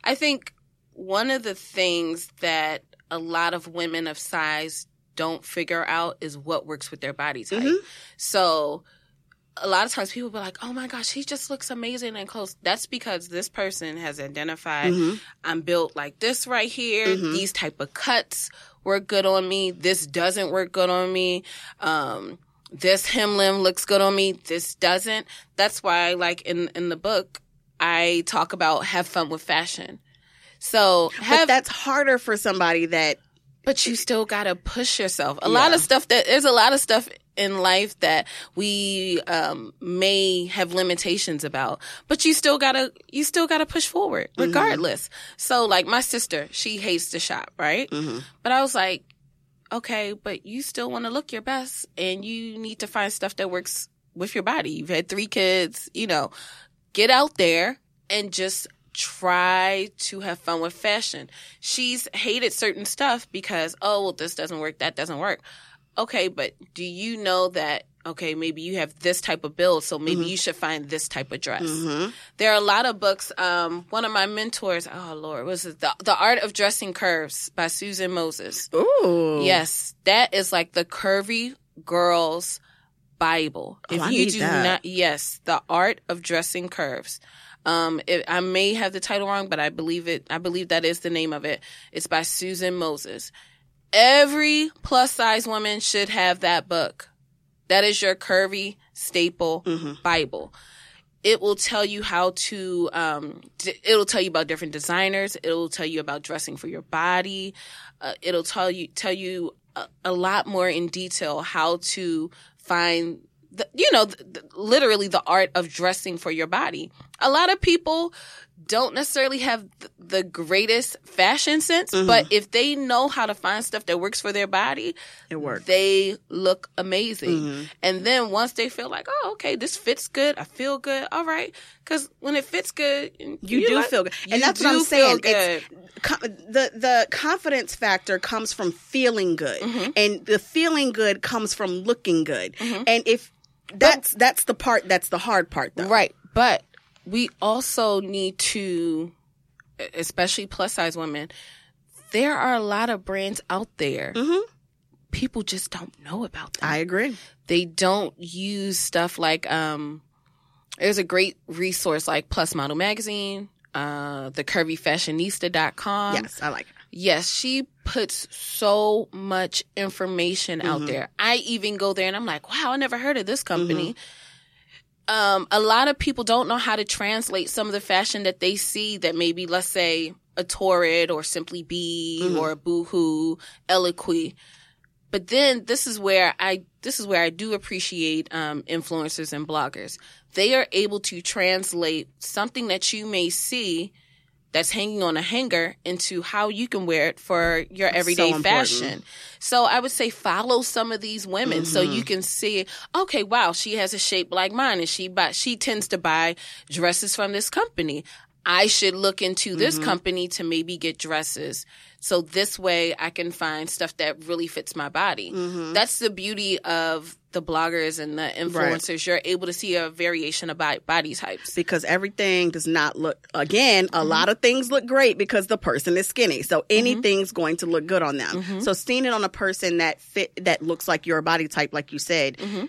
I think one of the things that a lot of women of size don't figure out is what works with their body type. Mm-hmm. So a lot of times people be like, "Oh my gosh, he just looks amazing and close." That's because this person has identified mm-hmm. I'm built like this right here. These type of cuts work good on me. This doesn't work good on me. Um, this hem limb looks good on me. This doesn't. That's why, like in in the book, I talk about have fun with fashion. So But that's harder for somebody that but you still gotta push yourself. A lot of stuff that there's a lot of stuff in life that we um, may have limitations about, but you still gotta you still gotta push forward regardless. So like my sister, she hates to shop, right? But I was like, okay, but you still want to look your best, and you need to find stuff that works with your body. You've had three kids, you know, get out there and just try to have fun with fashion. She's hated certain stuff because, oh, well, this doesn't work, that doesn't work. Okay, but do you know that, okay, maybe you have this type of build, so maybe you should find this type of dress. There are a lot of books. Um, one of my mentors, oh Lord, was it the, the Art of Dressing Curves by Susan Moses. ooh Yes, that is like the curvy girl's Bible. If Oh, you do that. not, yes, the art of dressing curves. Um, it, I may have the title wrong, but I believe it. I believe that is the name of it. It's by Susan Moses. Every plus size woman should have that book. That is your curvy staple Mm-hmm. Bible. It will tell you how to. Um, d- it'll tell you about different designers. It'll tell you about dressing for your body. Uh, it'll tell you tell you a, a lot more in detail how to find the, you know literally the art of dressing for your body a lot of people don't necessarily have th- the greatest fashion sense mm-hmm. but if they know how to find stuff that works for their body it works. they look amazing. Mm-hmm. And then once they feel like oh okay this fits good i feel good all right. Because when it fits good you, do like- feel good. And that's what i'm saying. Feel it's co- the the confidence factor comes from feeling good. Mm-hmm. and the feeling good comes from looking good. Mm-hmm. And if that's that's the part that's the hard part though. Right. But we also need to, especially plus size women, there are a lot of brands out there. People just don't know about them. i agree they don't use stuff like, um, there's a great resource like Plus Model Magazine, uh, the curvyfashionista.com. yes i like it Yes, she puts so much information out Mm-hmm. there. I even go there and I'm like, wow, I never heard of this company. Um, a lot of people don't know how to translate some of the fashion that they see that maybe, let's say, a Torrid or Simply Be Mm-hmm. or a Boohoo, Eloquii. But then this is where I this is where I do appreciate um, influencers and bloggers. They are able to translate something that you may see that's hanging on a hanger into how you can wear it for your everyday important. fashion. So I would say follow some of these women so Mm-hmm. you can see, okay, wow, she has a shape like mine and she buy, she tends to buy dresses from this company. I should look into Mm-hmm. this company to maybe get dresses. So this way I can find stuff that really fits my body. Mm-hmm. That's the beauty of the bloggers and the influencers. You're able to see a variation of body types. because everything does not look again Mm-hmm. a lot of things look great because the person is skinny so anything's going to look good on them Mm-hmm. so seeing it on a person that fit that looks like your body type like you said Mm-hmm.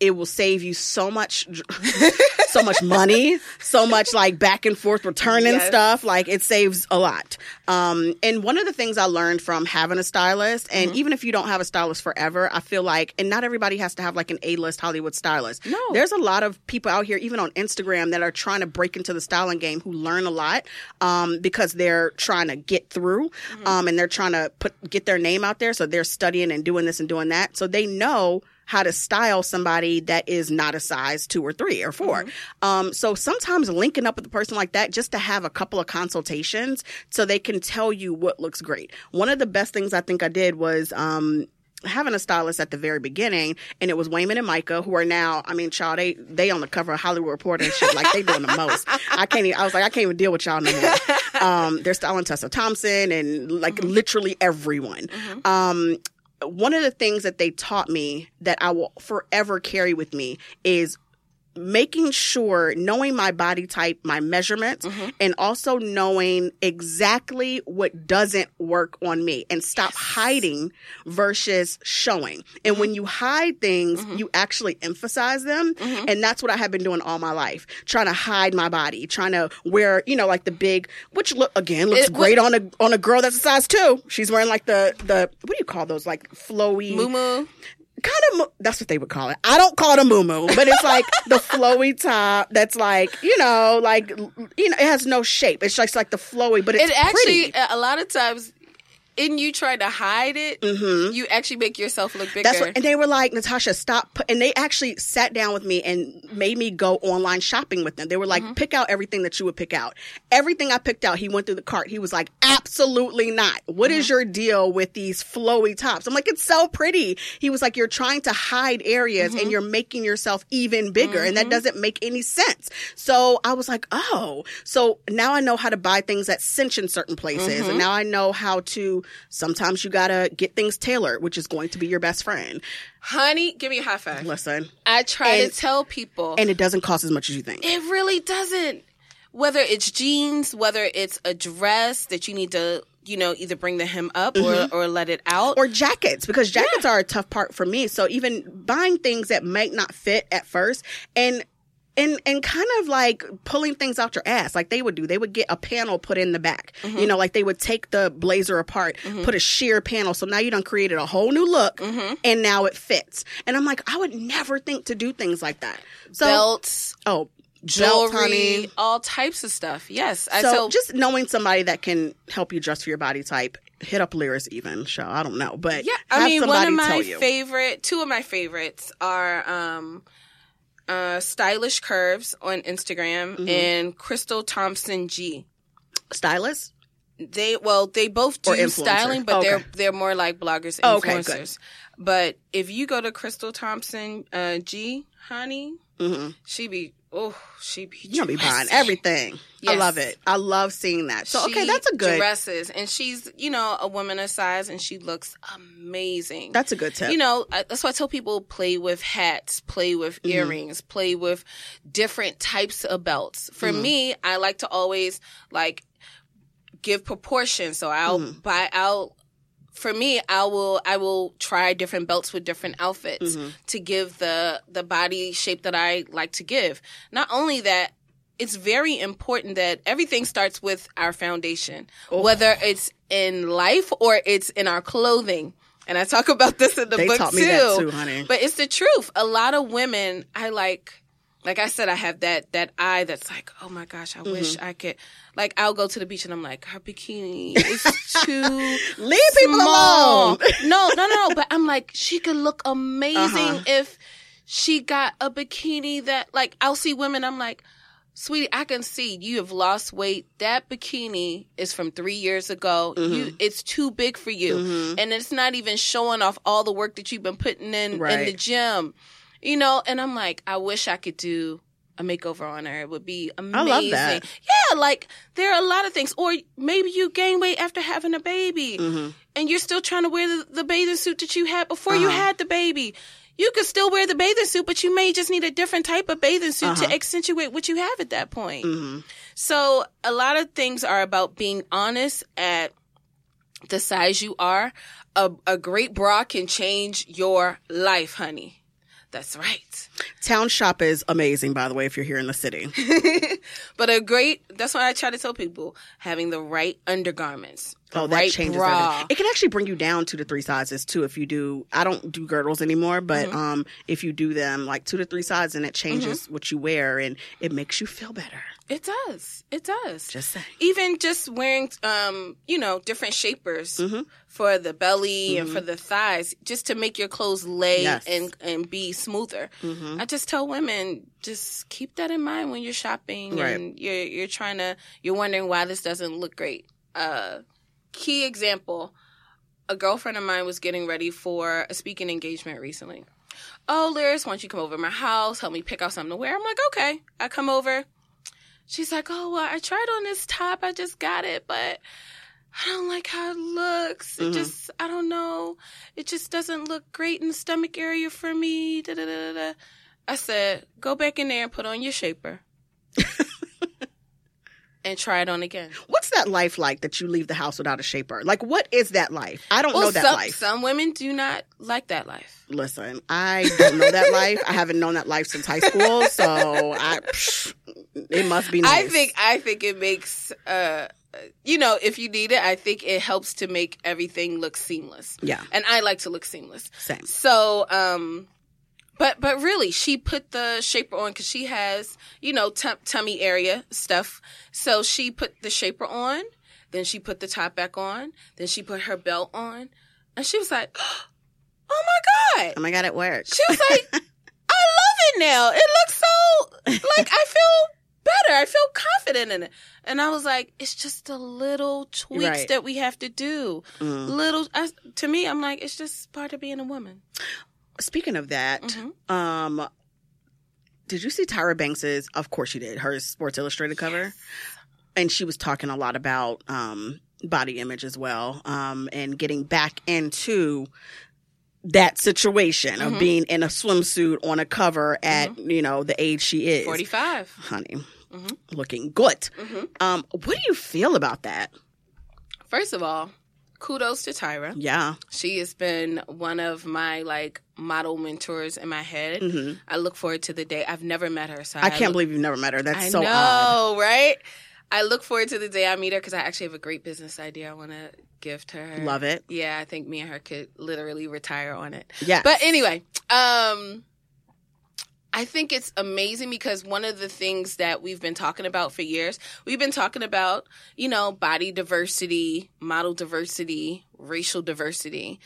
It will save you so much so much money so much like back and forth returning Yes. stuff like it saves a lot um and one of the things i learned from having a stylist and Mm-hmm. even if you don't have a stylist forever i feel like and not everybody has to have like an a-list hollywood stylist No. there's a lot of people out here even on instagram that are trying to break into the styling game who learn a lot um, because they're trying to get through um, and they're trying to put get their name out there so they're studying and doing this and doing that so they know how to style somebody that is not a size two or three or 4 Um, so sometimes linking up with a person like that just to have a couple of consultations so they can tell you what looks great. One of the best things I think I did was um, having a stylist at the very beginning, and it was Wayman and Micah, who are now, I mean, child, they they on the cover of Hollywood Reporter and shit, like they doing the most. I can't. Even, I was like, I can't even deal with y'all no more. Um, they're styling Tessa Thompson and like literally everyone. Um, one of the things that they taught me that I will forever carry with me is making sure knowing my body type, my measurements, mm-hmm. and also knowing exactly what doesn't work on me and stop hiding versus showing. And mm-hmm. when you hide things, mm-hmm. you actually emphasize them. And that's what I have been doing all my life, trying to hide my body, trying to wear, you know, like the big, which look again looks It- great on a on a girl that's a size two. She's wearing like the the what do you call those like flowy Moo kind of that's what they would call it. I don't call it a moo but it's like the flowy top that's like you know like you know it has no shape. It's just like the flowy, but it's it actually pretty. a lot of times in you trying to hide it you actually make yourself look bigger Mm-hmm. That's what, and they were like, Natasha, stop. And they actually sat down with me and made me go online shopping with them. They were like, Mm-hmm. pick out everything that you would pick out. Everything I picked out, he went through the cart. He was like, absolutely not. What is Mm-hmm. your deal with these flowy tops? I'm like, it's so pretty. He was like, you're trying to hide areas Mm-hmm. and you're making yourself even bigger. And that doesn't make any sense. So I was like, oh, so now I know how to buy things that cinch in certain places. Mm-hmm. And now I know how to, sometimes you gotta get things tailored, which is going to be your best friend. honey give me a high five Listen. i try And- to tell people And it doesn't cost as much as you think. It really doesn't. Whether it's jeans, whether it's a dress that you need to, you know, either bring the hem up or, or let it out. Mm-hmm. Or jackets, because jackets are a tough part for me. So even buying things that might not fit at first and and and kind of like pulling things out your ass like they would do. They would get a panel put in the back. Mm-hmm. You know, like they would take the blazer apart, put a sheer panel. So now you done created a whole new look Mm-hmm. and now it fits. And I'm like, I would never think to do things like that. So Belts, oh, jewelry, honey. all types of stuff. Yes. I So just knowing somebody that can help you dress for your body type, hit up Liris even. Show I don't know, but Yeah, I mean, one of my favorite, two of my favorites are um, uh, Stylish Curves on Instagram Mm-hmm. and Crystal Thompson G. Stylist. They well, they both do styling, but Okay. they're they're more like bloggers, Oh, okay, good. influencers. But if you go to Crystal Thompson uh, G, honey, hmm she be oh, she be You gonna be buying everything. I love it. I love seeing that. So okay, that's a good. dresses, and she's you know a woman of size, and she looks amazing. That's a good tip. you know I, that's why I tell people play with hats, play with Mm-hmm. earrings, play with different types of belts. For Mm-hmm. me, I like to always like give proportion, so I'll Mm-hmm. buy out. For me, I will I will try different belts with different outfits Mm-hmm. to give the the body shape that I like to give. Not only that, it's very important that everything starts with our foundation, Oh. whether it's in life or it's in our clothing. And I talk about this in the They book too. that too, honey. But it's the truth. A lot of women, I like like I said, I have that that eye that's like, oh my gosh, I Mm-hmm. wish I could. Like I'll go to the beach and I'm like, her bikini is too Leave people alone. no, no, no, no. But I'm like, she could look amazing Uh-huh. if she got a bikini that, like, I'll see women. I'm like, sweetie, I can see you have lost weight. That bikini is from three years ago. Mm-hmm. You, it's too big for you, and it's not even showing off all the work that you've been putting in in the gym. You know, and I'm like, I wish I could do a makeover on her. It would be amazing. I love that. Yeah, like there are a lot of things. Or maybe you gain weight after having a baby Mm-hmm. and you're still trying to wear the, the bathing suit that you had before you Uh-huh. had the baby. You could still wear the bathing suit, but you may just need a different type of bathing suit Uh-huh. to accentuate what you have at that point. hmm So a lot of things are about being honest at the size you are. A, a great bra can change your life, honey. That's right. Town Shop is amazing, by the way, if you're here in the city. but a great, that's what I try to tell people, having the right undergarments. The Oh, that right changes bra. everything. It can actually bring you down two to three sizes too if you do. I don't do girdles anymore, but Mm-hmm. um, if you do them like two to three sizes, and it changes what you wear, and it makes you feel better. It does. It does. Just saying. even just wearing um you know different shapers Mhm. for the belly and for the thighs just to make your clothes lay Yes. and and be smoother Mhm. i just tell women just keep that in mind when you're shopping Right. and you're you're trying to you're wondering why this doesn't look great uh key example a girlfriend of mine was getting ready for a speaking engagement recently oh liris why don't you come over to my house help me pick out something to wear i'm like okay i come over She's like, oh, well, I tried on this top. I just got it, but I don't like how it looks. It Mhm. just, I don't know. It just doesn't look great in the stomach area for me. Da, da, da. I said, go back in there and put on your shaper and try it on again. What's that life like that you leave the house without a shaper? Like, what is that life? I don't Well, know that some, life. some women do not like that life. Listen, I don't know that life. I haven't known that life since high school, so I, psh, it must be nice. I think, I think it makes, uh, you know, if you need it, I think it helps to make everything look seamless. yeah, And I like to look seamless. same. So, um, but but really, she put the shaper on because she has you know tum- tummy area stuff. So she put the shaper on, then she put the top back on, then she put her belt on, and she was like, "Oh my god!" Oh my god, it works. She was like, "I love it now. It looks so like I feel." Better. I feel confident in it. And I was like, it's just the little tweaks Right. that we have to do. Mm. Little, I, to me, I'm like, it's just part of being a woman. Speaking of that, Mhm. um, did you see Tyra Banks's? Of course you did. Her Sports Illustrated cover, and she was talking a lot about um, body image as well, um, and getting back into that situation of Mhm. being in a swimsuit on a cover at you know the age she is, 45. honey, Mhm. looking good. hmm Um, what do you feel about that? First of all, kudos to Tyra. Yeah, She has been one of my like model mentors in my head. hmm I look forward to the day. I've never met her, so I can't look- believe you've never met her. That's I so know, odd. right? I look forward to the day I meet her because I actually have a great business idea I want to give to her. Love it. Yeah, I think me and her could literally retire on it. Yeah, But anyway, um, I think it's amazing because one of the things that we've been talking about for years, we've been talking about, you know, body diversity, model diversity, racial diversity.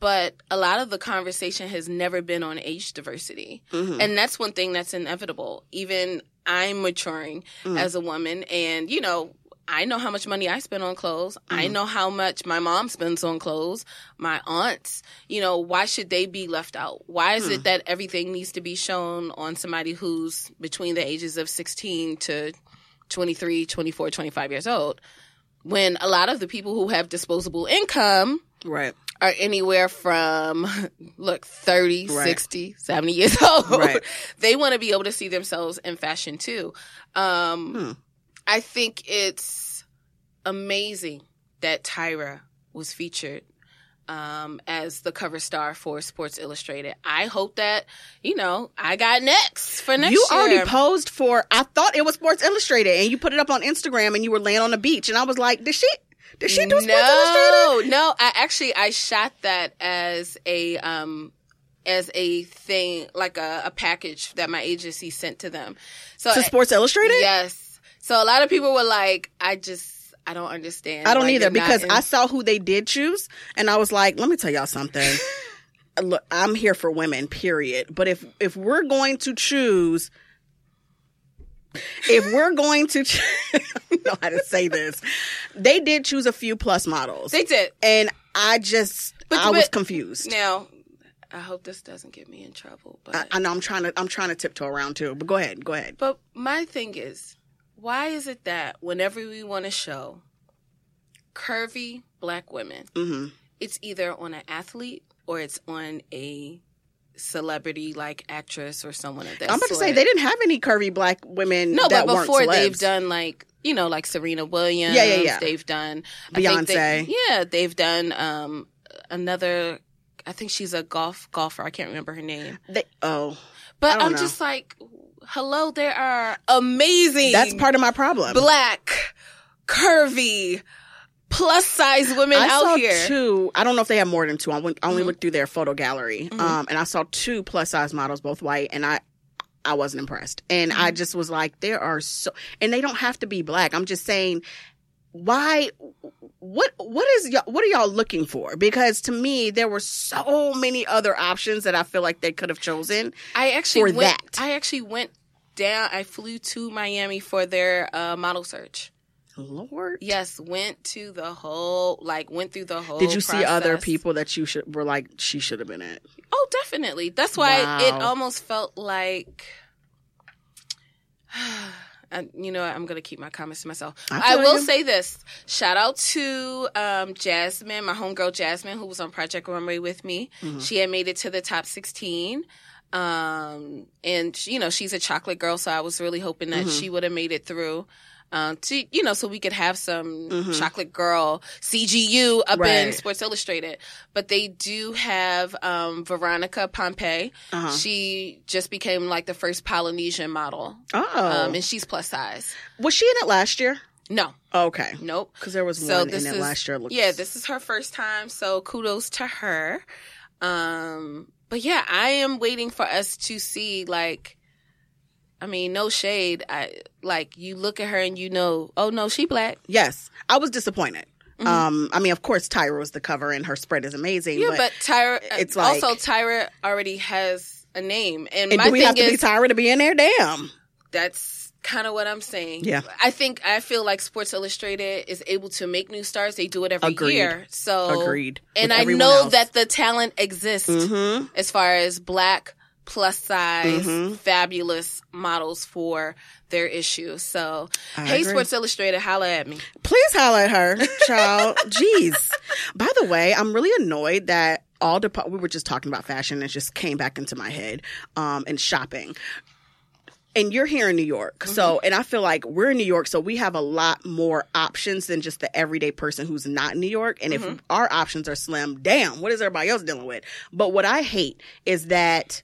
But a lot of the conversation has never been on age diversity. Mhm. And that's one thing that's inevitable. Even I'm maturing Mm. as a woman and, you know, I know how much money I spend on clothes. I know how much my mom spends on clothes, my aunts. You know, why should they be left out? Why is it that everything needs to be shown on somebody who's between the ages of 16 to 23, 24, 25 years old? When a lot of the people who have disposable income right. Are anywhere from look 30 Right. 60 70 years old Right. they want to be able to see themselves in fashion too um, Hmm. i think it's amazing that tyra was featured um, as the cover star for sports illustrated i hope that you know i got next for next you year already posed for i thought it was sports illustrated and you put it up on instagram and you were laying on the beach and i was like did she did she do sports illustrated no, no. I actually I shot that as a um as a thing, like a, a package that my agency sent to them. So To Sports Illustrated? yes. So a lot of people were like, I just, I don't understand. I don't either because in- I saw who they did choose and I was like, let me tell y'all something. Look, I'm here for women, period. But if if we're going to choose if we're going to ch- I don't know how to say this. They did choose a few plus models. they did. and I just But- I was confused. Now, I hope this doesn't get me in trouble, but I, I know I'm trying to I'm trying to tiptoe around too, but go ahead, go ahead. But my thing is, why is it that whenever we want to show curvy black women, hmm it's either on an athlete or it's on a celebrity like actress or someone of that I'm about to say they didn't have any curvy black women. No, but before they've celebs. done like you know like Serena Williams. Yeah, yeah, yeah. They've done I think they- Beyonce. yeah, they've done um another. I think she's a golf golfer. I can't remember her name. They, oh, But I'm know. just like, hello, there are amazing. that's part of my problem. black, curvy, plus size women I out saw here. two. I don't know if they have more than two. I, went, I only Mhm. looked through their photo gallery, Mhm. um, and I saw two plus size models, both white, and I. I wasn't impressed. And I Mhm. just was like, there are so, and they don't have to be black. I'm just saying, why, what, what is, y'all, what are y'all looking for? Because to me, there were so many other options that I feel like they could have chosen. I actually for went, that. I actually went down. I flew to Miami for their uh, model search. Lord. Yes, went to the whole like went through the whole. Did you see other people that you should were like she should have been at? Oh, definitely. That's why it almost felt like. And you know. I'm gonna keep my comments to myself. I I, will you. say this: shout out to um, Jasmine, my homegirl Jasmine, who was on Project Runway with me. Mhm. She had made it to the top 16, um, and you know, she's a chocolate girl, so I was really hoping that Mhm. she would have made it through. Um, to you know, so we could have some Mhm. chocolate girl CGU up in Right. Sports Illustrated. But they do have um, Veronica Pome'e. Uh-huh. She just became like the first Polynesian model, oh, um, and she's plus size. was she in it last year? No, Okay, nope. because there was So one in it is last year. Looks, yeah, this is her first time, so kudos to her. Um, but yeah, I am waiting for us to see like. I mean, no shade. I like you look at her and you know, oh no, she black. yes, I was disappointed. Mhm. Um, I mean, of course, Tyra was the cover, and her spread is amazing. Yeah, but, but, Tyra. it's It's like- also Tyra already has a name, and, and my do we thing have to is be Tyra to be in there? Damn. that's kind of what I'm saying. Yeah. I think I feel like Sports Illustrated is able to make new stars. They do it every Agreed. year. So Agreed. And With I know else. that the talent exists Mm-hmm. as far as black plus size Mhm. fabulous models for their issue. So I hey agree. Sports Illustrated, holla at me. Please holler at her, child. Jeez. By the way, I'm really annoyed that all the we were just talking about fashion and it just came back into my head um and shopping. And you're here in New York. So, and I feel like we're in New York, so we have a lot more options than just the everyday person who's not in New York. And if Mhm. our options are slim, damn, what is everybody else dealing with? But what I hate is that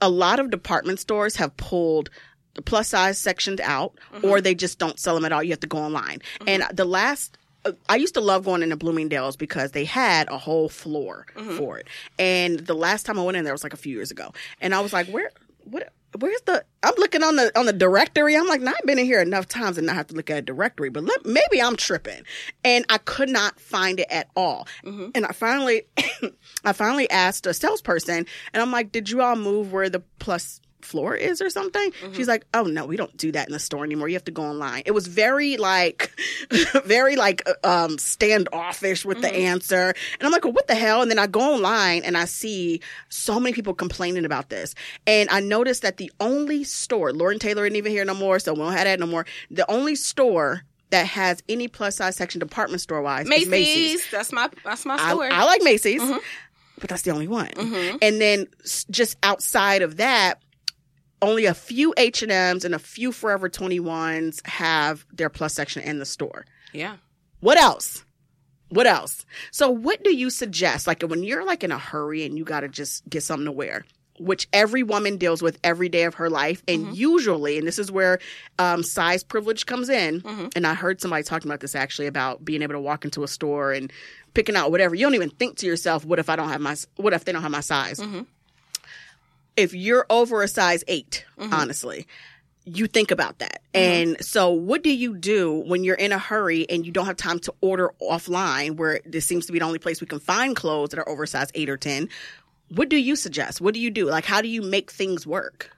a lot of department stores have pulled the plus size sections out or they just don't sell them at all. You have to go online. And the last uh, I used to love going into Bloomingdale's because they had a whole floor Mhm. for it. And the last time I went in there was like a few years ago. And I was like, where what where's the I'm looking on the on the directory. I'm like, nah, I've been in here enough times and not have to look at a directory, but let, maybe I'm tripping. And I could not find it at all. Mhm. And I finally I finally asked a salesperson and I'm like, Did you all move where the plus floor is or something? Mhm. She's like, Oh no, we don't do that in the store anymore. You have to go online. It was very like very like um standoffish with the Mhm. answer. And I'm like, well, what the hell? And then I go online and I see so many people complaining about this. And I noticed that the only store, Lord and Taylor isn't even here no more, so we don't have that no more. The only store that has any plus size section department store wise Macy's, is Macy's. that's my that's my store. I like Macy's, Mhm. but that's the only one. Mhm. And then just outside of that, only a few H and a few Forever 21s have their plus section in the store. Yeah. What else? What else? So what do you suggest? Like when you're like in a hurry and you got to just get something to wear, which every woman deals with every day of her life, and Mhm. usually, and this is where um, size privilege comes in. Mhm. And I heard somebody talking about this actually about being able to walk into a store and picking out whatever. You don't even think to yourself, "What if I don't have my? What if they don't have my size?" Mhm. If you're over a size 8 Mhm. honestly, you think about that. And so what do you do when you're in a hurry and you don't have time to order offline where this seems to be the only place we can find clothes that are over size 8 or 10? What do you suggest? What do you do? Like how do you make things work?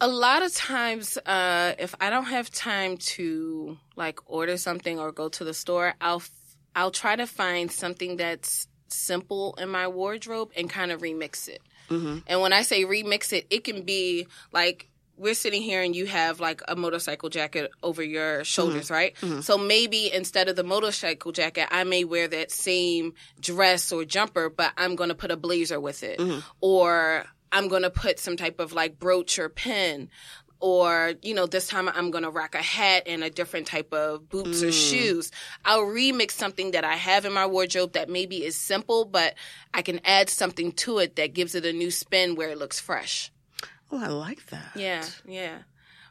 a lot of times uh if i don't have time to like order something or go to the store i'll f- i'll try to find something that's simple in my wardrobe and kind of remix it Mhm. and when i say remix it it can be like we're sitting here and you have like a motorcycle jacket over your shoulders, right? Mhm. So maybe instead of the motorcycle jacket, I may wear that same dress or jumper, but I'm going to put a blazer with it. Mhm. Or I'm going to put some type of like brooch or pin. Or, you know, this time I'm to rock a hat and a different type of boots or Mm. shoes. I'll remix something that I have in my wardrobe that maybe is simple, but I can add something to it that gives it a new spin where it looks fresh. Oh, I like that. Yeah, yeah.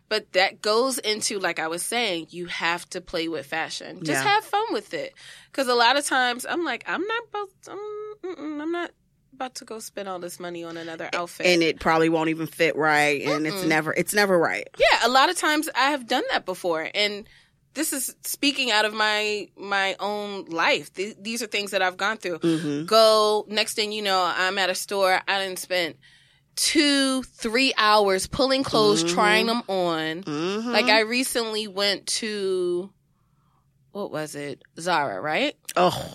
But that goes into, like I was saying, you have to play with fashion. Just Yeah. have fun with it. Because a lot of times I'm like, I'm not about, um, I'm not about to go spend all this money on another outfit. And it probably won't even fit right and it's Mm-mm. never it's never right. yeah, a lot of times I have done that before, and this is speaking out of my my own life. Th- these are things that I've gone through. Mhm. Go next thing you know, I'm at a store. I didn't spend two, three hours pulling clothes, Mhm. trying them on. Mhm. Like I recently went to what was it? Zara, right? Oh,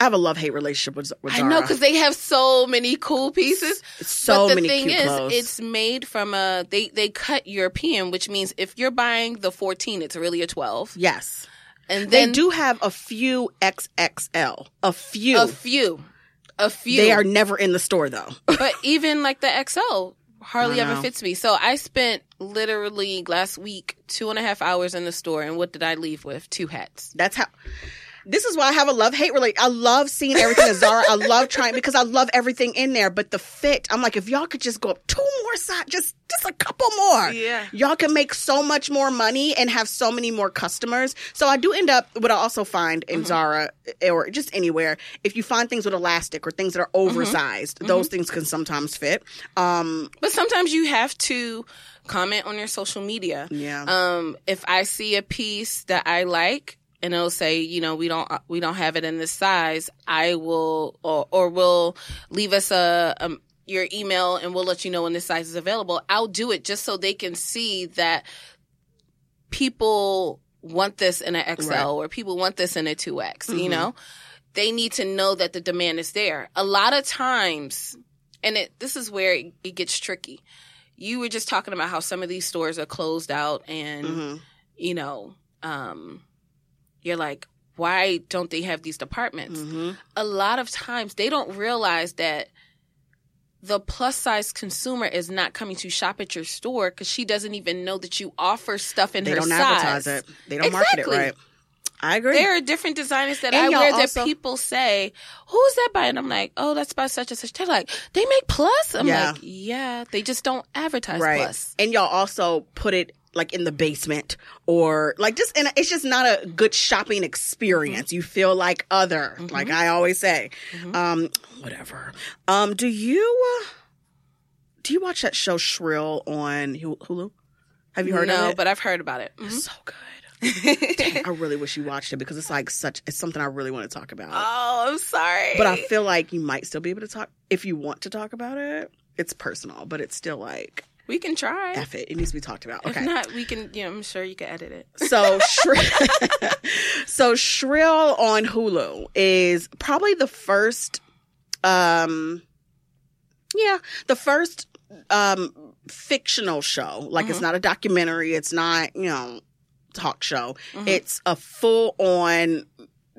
I have a love hate relationship with, with I know because they have so many cool pieces. so but the many thing cute is, clothes. it's made from a they they cut European, which means if you're buying the 14, it's really a 12. yes, And they do have a few XXL. A few. a few, a few. They are never in the store though. but even like the XL hardly ever fits me. So I spent literally last week two and a half hours in the store, and what did I leave with? Two hats. That's how. This is why I have a love hate relationship. I love seeing everything at Zara. I love trying because I love everything in there. But the fit, I'm like, if y'all could just go up two more sides, just just a couple more. Yeah. Y'all can make so much more money and have so many more customers. So I do end up what I also find in Zara or just anywhere, if you find things with elastic or things that are oversized, those things can sometimes fit. Um, But sometimes you have to comment on your social media. yeah. Um, if I see a piece that I like and it'll say, you know, we don't we don't have it in this size, I will or or will leave us a, um your email and we'll let you know when this size is available. I'll do it just so they can see that people want this in an XL Right. or people want this in a 2X, Mhm. you know? They need to know that the demand is there. A lot of times and it this is where it, it gets tricky. You were just talking about how some of these stores are closed out and Mhm. you know, um, you're like, why don't they have these departments? Mhm. A lot of times they don't realize that the plus size consumer is not coming to shop at your store because she doesn't even know that you offer stuff in They her size. They don't advertise it. They don't market it right. I agree. There are different designers that And I wear that people say, "Who's that by?" And I'm like, "Oh, that's by such and such." They're like, "They make plus." I'm Yeah. like, "Yeah, they just don't advertise right. plus." And y'all also put it like in the basement or like just and it's just not a good shopping experience. You feel like other, Mhm. like I always say. Mhm. Um whatever. Um do you uh, do you watch that show Shrill on Hulu-? Have you heard no, of it? but I've heard about it. It's so good. Dang, I really wish you watched it because it's like such it's something I really want to talk about. oh, I'm sorry. but I feel like you might still be able to talk if you want to talk about it. It's personal, but it's still like we can try. F it. It needs to be talked about. If not, we can. Know, I'm sure you can edit it. So Shrill, so Shrill on Hulu is probably the first, um, yeah, the first um fictional show. Like it's Mhm. not a documentary. It's not you know talk show. Mhm. It's a full on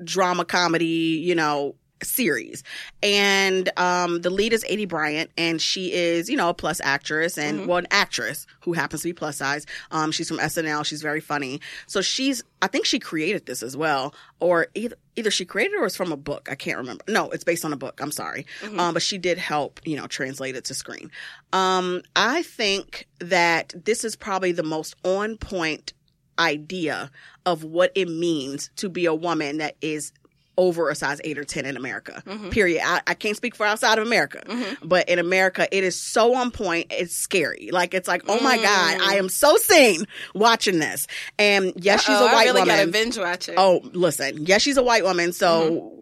drama comedy. You know series. And um the lead is Aidy Bryant and she is you know a plus actress and Mhm. well an actress who happens to be plus size. Um she's from SNL she's very funny. So she's I think she created this as well or either either she created it or it's from a book. I can't remember. No it's based on a book. I'm sorry. Mhm. um but she did help you know translate it to screen. Um I think that this is probably the most on point idea of what it means to be a woman that is over a size eight or 10 in America, mm-hmm. period. I, I can't speak for outside of America, mm-hmm. but in America, it is so on point. It's scary. Like, it's like, oh my God, I mm. am so seen watching this. And yes, she's oh, a white I really woman. gotta binge watch it. Oh, listen. Yes, she's a white woman. So mm-hmm.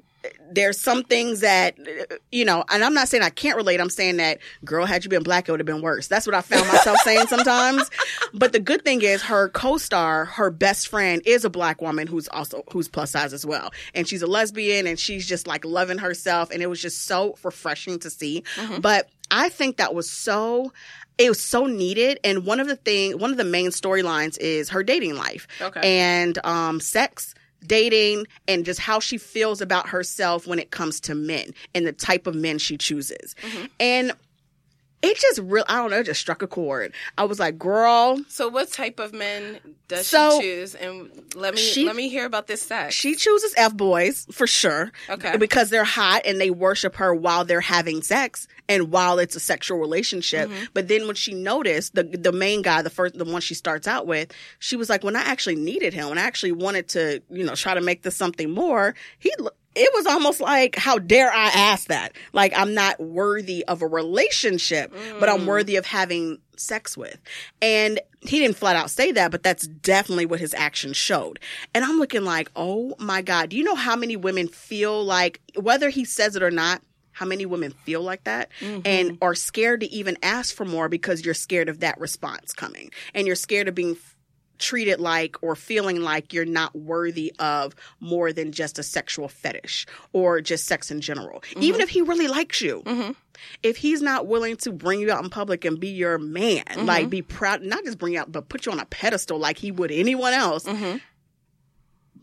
There's some things that, you know, and I'm not saying I can't relate. I'm saying that, girl, had you been black, it would have been worse. That's what I found myself saying sometimes. But the good thing is her co-star, her best friend is a black woman who's also, who's plus size as well. And she's a lesbian and she's just like loving herself. And it was just so refreshing to see. But I think that was so, it was so needed. And one of the thing, one of the main storylines is her dating life Okay. and um, sex, dating, and just how she feels about herself when it comes to men and the type of men she chooses. Mm-hmm. And it just real, I don't know, it just struck a chord. I was like, girl, So what type of men does So, she choose? And let me she- let me hear about this sex. she chooses F boys for sure. Okay. Because they're hot and they worship her while they're having sex and while it's a sexual relationship. Mm-hmm. But then when she noticed the the main guy, the first the one she starts out with, she was like, when I actually needed him, when I actually wanted to, you know, try to make this something more, he lo- it was almost like, how dare I ask that? Like, I'm not worthy of a relationship, but I'm mm. worthy of having sex with. And he didn't flat out say that, but that's definitely what his actions showed. And I'm looking like, oh my God, do you know how many women feel like, whether he says it or not, how many women feel like that mm-hmm. and are scared to even ask for more because you're scared of that response coming and you're scared of being treated like or feeling like you're not worthy of more than just a sexual fetish or just sex in general. Mm-hmm. Even if he really likes you, mm-hmm. if he's not willing to bring you out in public and be your man, like mm-hmm. be proud, not just bring you out, but put you on a pedestal like he would anyone else.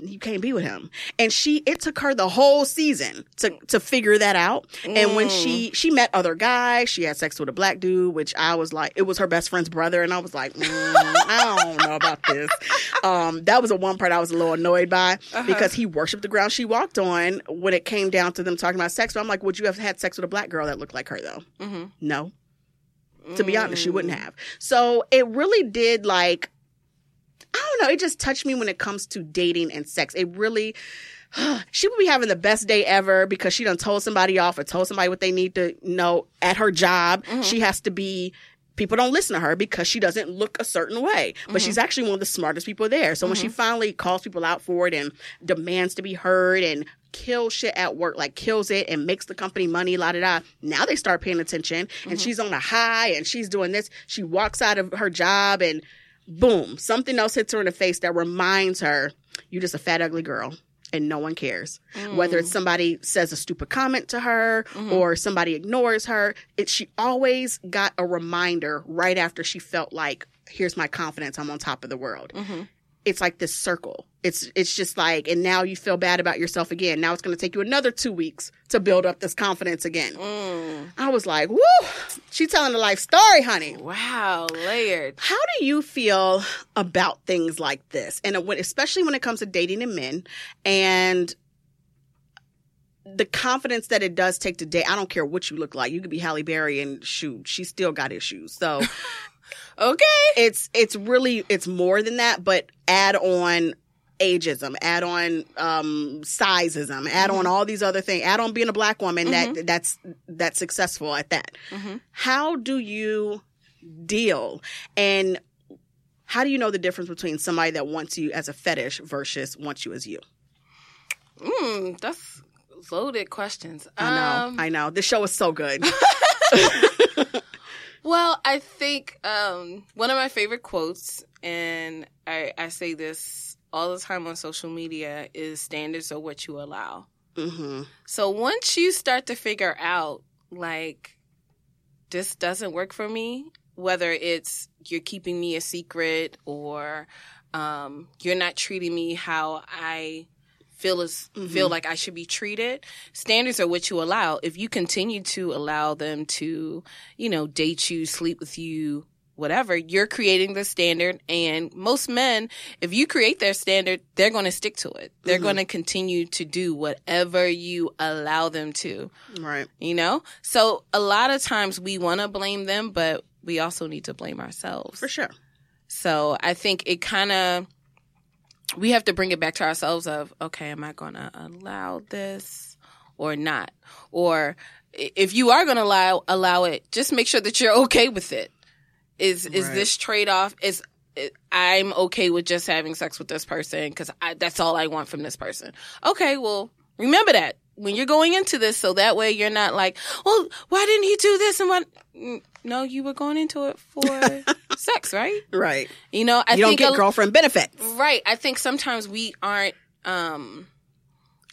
You can't be with him, and she. It took her the whole season to to figure that out. And when she she met other guys, she had sex with a black dude, which I was like, it was her best friend's brother, and I was like, mm, I don't know about this. Um, that was the one part I was a little annoyed by because he worshipped the ground she walked on when it came down to them talking about sex. But I'm like, would you have had sex with a black girl that looked like her though? No. To be honest, she wouldn't have. So it really did like I don't know, it just touched me when it comes to dating and sex. It really she would be having the best day ever because she done told somebody off or told somebody what they need to know at her job. Mm-hmm. She has to be people don't listen to her because she doesn't look a certain way. But mm-hmm. she's actually one of the smartest people there. So when she mm-hmm. finally calls people out for it and demands to be heard and kills shit at work, like kills it and makes the company money, la da da. Now they start paying attention and she's on a high and she's doing this. She walks out of her job and boom, something else hits her in the face that reminds her, you're just a fat, ugly girl. And no one cares. Mm. Whether it's somebody says a stupid comment to her mm-hmm. or somebody ignores her, it, she always got a reminder right after she felt like, here's my confidence, I'm on top of the world. Mm-hmm. It's like this circle. It's it's just like, and now you feel bad about yourself again. Now it's going to take you another two weeks to build up this confidence again. Mm. I was like, woo, she's telling a life story, honey. wow, layered. How do you feel about things like this? And especially when it comes to dating and men and the confidence that it does take to date. I don't care what you look like. You could be Halle Berry and shoot, she still got issues. So Okay. it's it's really it's more than that, but add on ageism, add on um sizeism, add on all these other things, add on being a black woman that that's that's successful at that. How do you deal and how do you know the difference between somebody that wants you as a fetish versus wants you as you? Mm, that's loaded questions. I know, Um, I know. This show is so good. Well, I think um, one of my favorite quotes, and I, I say this all the time on social media, is standards are what you allow. hmm So once you start to figure out, like, this doesn't work for me, whether it's you're keeping me a secret or um, you're not treating me how I feel as feel mm-hmm. like I should be treated. Standards are what you allow. If you continue to allow them to, you know, date you, sleep with you, whatever, you're creating the standard. And most men, if you create their standard, they're going to stick to it. They're mm-hmm. going to continue to do whatever you allow them to, Right. you know? So a lot of times we want to blame them, but we also need to blame ourselves. For sure. So I think it kind of we have to bring it back to ourselves of okay am i going to allow this or not? Or if you are going to allow allow it just make sure that you're okay with it. Is is Right. this trade-off is i'm okay with just having sex with this person because that's all i want from this person. Okay well remember that. When you're going into this so that way you're not like well why didn't he do this and what Mm, no you were going into it for sex right Right. you know i you don't get a- girlfriend benefits. Right. I think sometimes we aren't um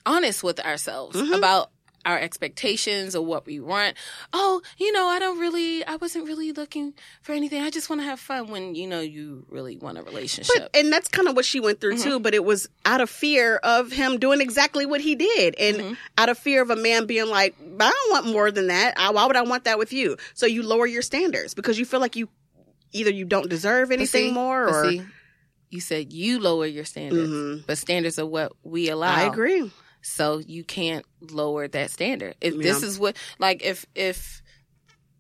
honest with ourselves Mhm. about our expectations or what we want. Oh, you know, I don't really I wasn't really looking for anything. I just want to have fun when you know you really want a relationship. But and that's kind of what she went through Mm-hmm. too. But it was out of fear of him doing exactly what he did, and Mm-hmm. out of fear of a man being like, "I don't want more than that. I, why would I want that with you?" So you lower your standards because you feel like you either you don't deserve anything see- more, or see, you said you lower your standards, Mhm. but standards are what we allow. I agree. So you can't lower that standard. If this is what like if if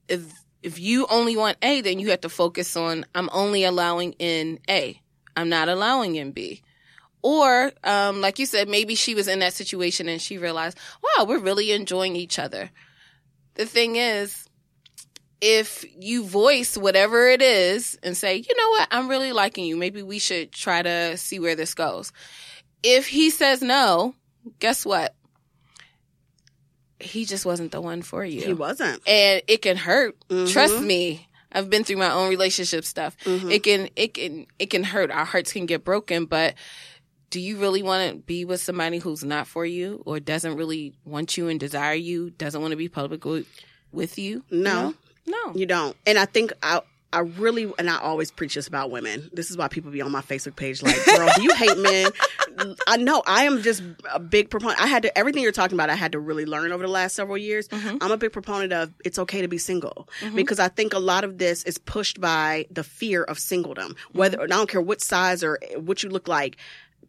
if if you only want A, then you have to focus on I'm only allowing in A. I'm not allowing in B. Or, um, like you said, maybe she was in that situation and she realized, wow, we're really enjoying each other. The thing is, if you voice whatever it is and say, you know what, I'm really liking you, maybe we should try to see where this goes. If he says no, guess what? He just wasn't the one for you He wasn't. and it can hurt. Mhm. Trust me. I've been through my own relationship stuff. Mhm. It can it can it can hurt. Our hearts can get broken, but do you really want to be with somebody who's not for you or doesn't really want you and desire you, doesn't want to be public with, you? You No. know? No. You don't. And I think I I really and I always preach this about women. This is why people be on my Facebook page like, "Girl, do you hate men?" I know I am just a big proponent. I had to everything you're talking about. I had to really learn over the last several years. Mhm. I'm a big proponent of it's okay to be single Mhm. because I think a lot of this is pushed by the fear of singledom. Whether I don't care what size or what you look like.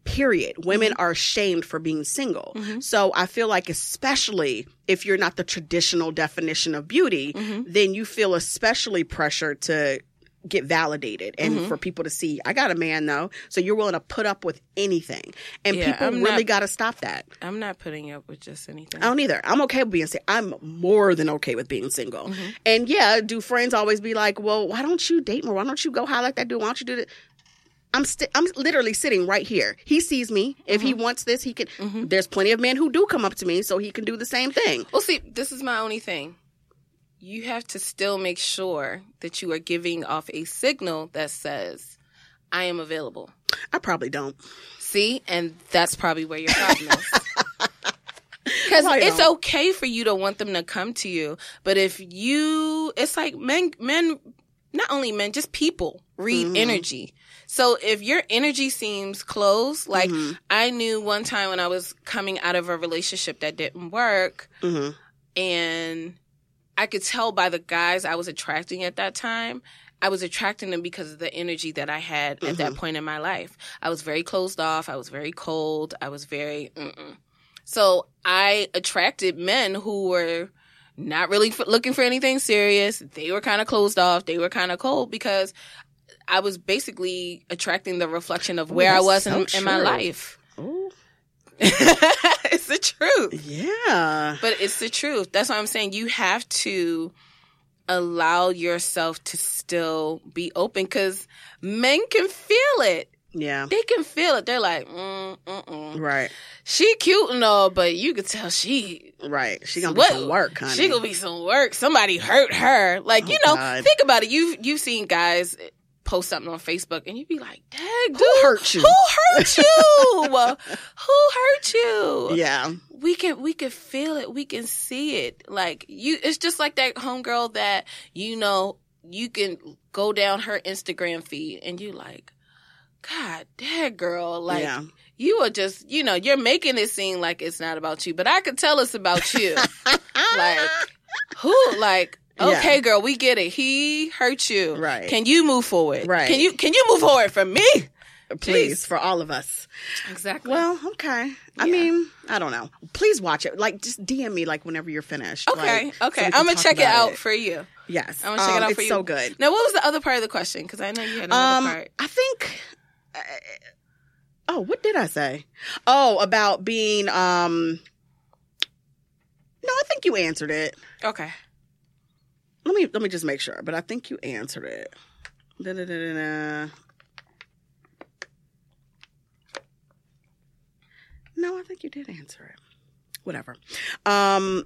Period. Women are shamed for being single. Mhm. So I feel like, especially if you're not the traditional definition of beauty, Mhm. then you feel especially pressured to get validated and Mhm. for people to see I got a man though so you're willing to put up with anything and Yeah, people I'm really got to stop that I'm not putting up with just anything. I don't either I'm okay with being single I'm more than okay with being single Mhm. and yeah do friends always be like well why don't you date more why don't you go highlight that dude why don't you do that I'm st- I'm literally sitting right here. He sees me. If he wants this, he can. Mhm. There's plenty of men who do come up to me, so he can do the same thing. Well, see, this is my only thing. You have to still make sure that you are giving off a signal that says, I am available. I probably don't. See? And that's probably where your problem is. Because it's on. okay for you to want them to come to you, but if you, it's like men, men, not only men, just people read Mhm. energy. So if your energy seems closed, like Mhm. I knew one time when I was coming out of a relationship that didn't work, Mhm. and I could tell by the guys I was attracting at that time. I was attracting them because of the energy that I had at that point in my life. I was very closed off. I was very cold. I was very. Mm-mm. So I attracted men who were not really f- looking for anything serious. They were kind of closed off. They were kind of cold because I was basically attracting the reflection of Ooh, where I was so in, in my life. It's the truth. Yeah. But it's the truth. That's what I'm saying. You have to allow yourself to still be open because men can feel it. Yeah. They can feel it. They're like, mm, mm-mm. Right. she cute and all, but you could tell she Right. She gonna be some work, honey. she gonna be some work. Somebody hurt her. Like Oh, you know, God. think about it. You've, you've seen guys post something on Facebook and you'd be like, "Dang, Who hurt you? Who hurt you? Who hurt you?" Yeah. we can we can feel it we can see it like you it's just like that homegirl that you know you can go down her instagram feed and you like god that girl like yeah. you are just you know you're making it seem like it's not about you but i could tell it's about you like who like Yeah. okay girl we get it he hurt you Right. can you move forward Right. can you can you move forward for me Please, for all of us. exactly Well, okay. I mean, I don't know. Please watch it. Like, just DM me like whenever you're finished. okay like, okay can i'm gonna check it out for you Yes, I'm gonna check it Um, out it's for you. so good. Now, what was the other part of the question? Because I know you had another Um, part. I think. uh, Oh, what did I say? Oh, about being um No, I think you answered it. Okay. Let me let me just make sure, but I think you answered it. Da-da-da-da-da. No, I think you did answer it. Whatever. Um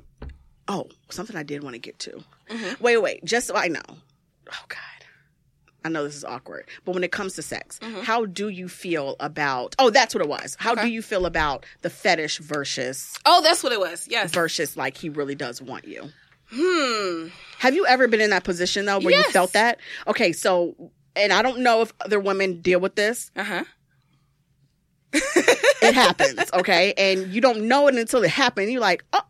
oh, something I did want to get to. Mhm. Wait, wait, just so I know. Oh God. I know this is awkward, but when it comes to sex, Mhm. how do you feel about? Oh, that's what it was. How Okay. do you feel about the fetish versus Oh, that's what it was. Yes. versus like he really does want you? Hmm. Have you ever been in that position though, where you felt that? Okay, so and I don't know if other women deal with this. Uh huh. It happens, okay, and you don't know it until it happens. You're like, oh,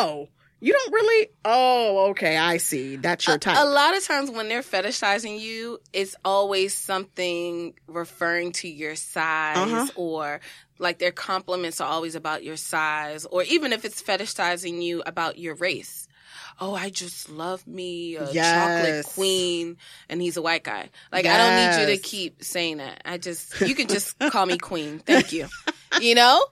oh, you don't really. Oh, okay, I see. That's your type. A lot of times when they're fetishizing you, it's always something referring to your size Uh-huh. or like their compliments are always about your size or even if it's fetishizing you about your race. Oh, I just love me a chocolate queen and he's a white guy. Like I don't need you to keep saying that. I just you can just call me queen. Thank you. You know?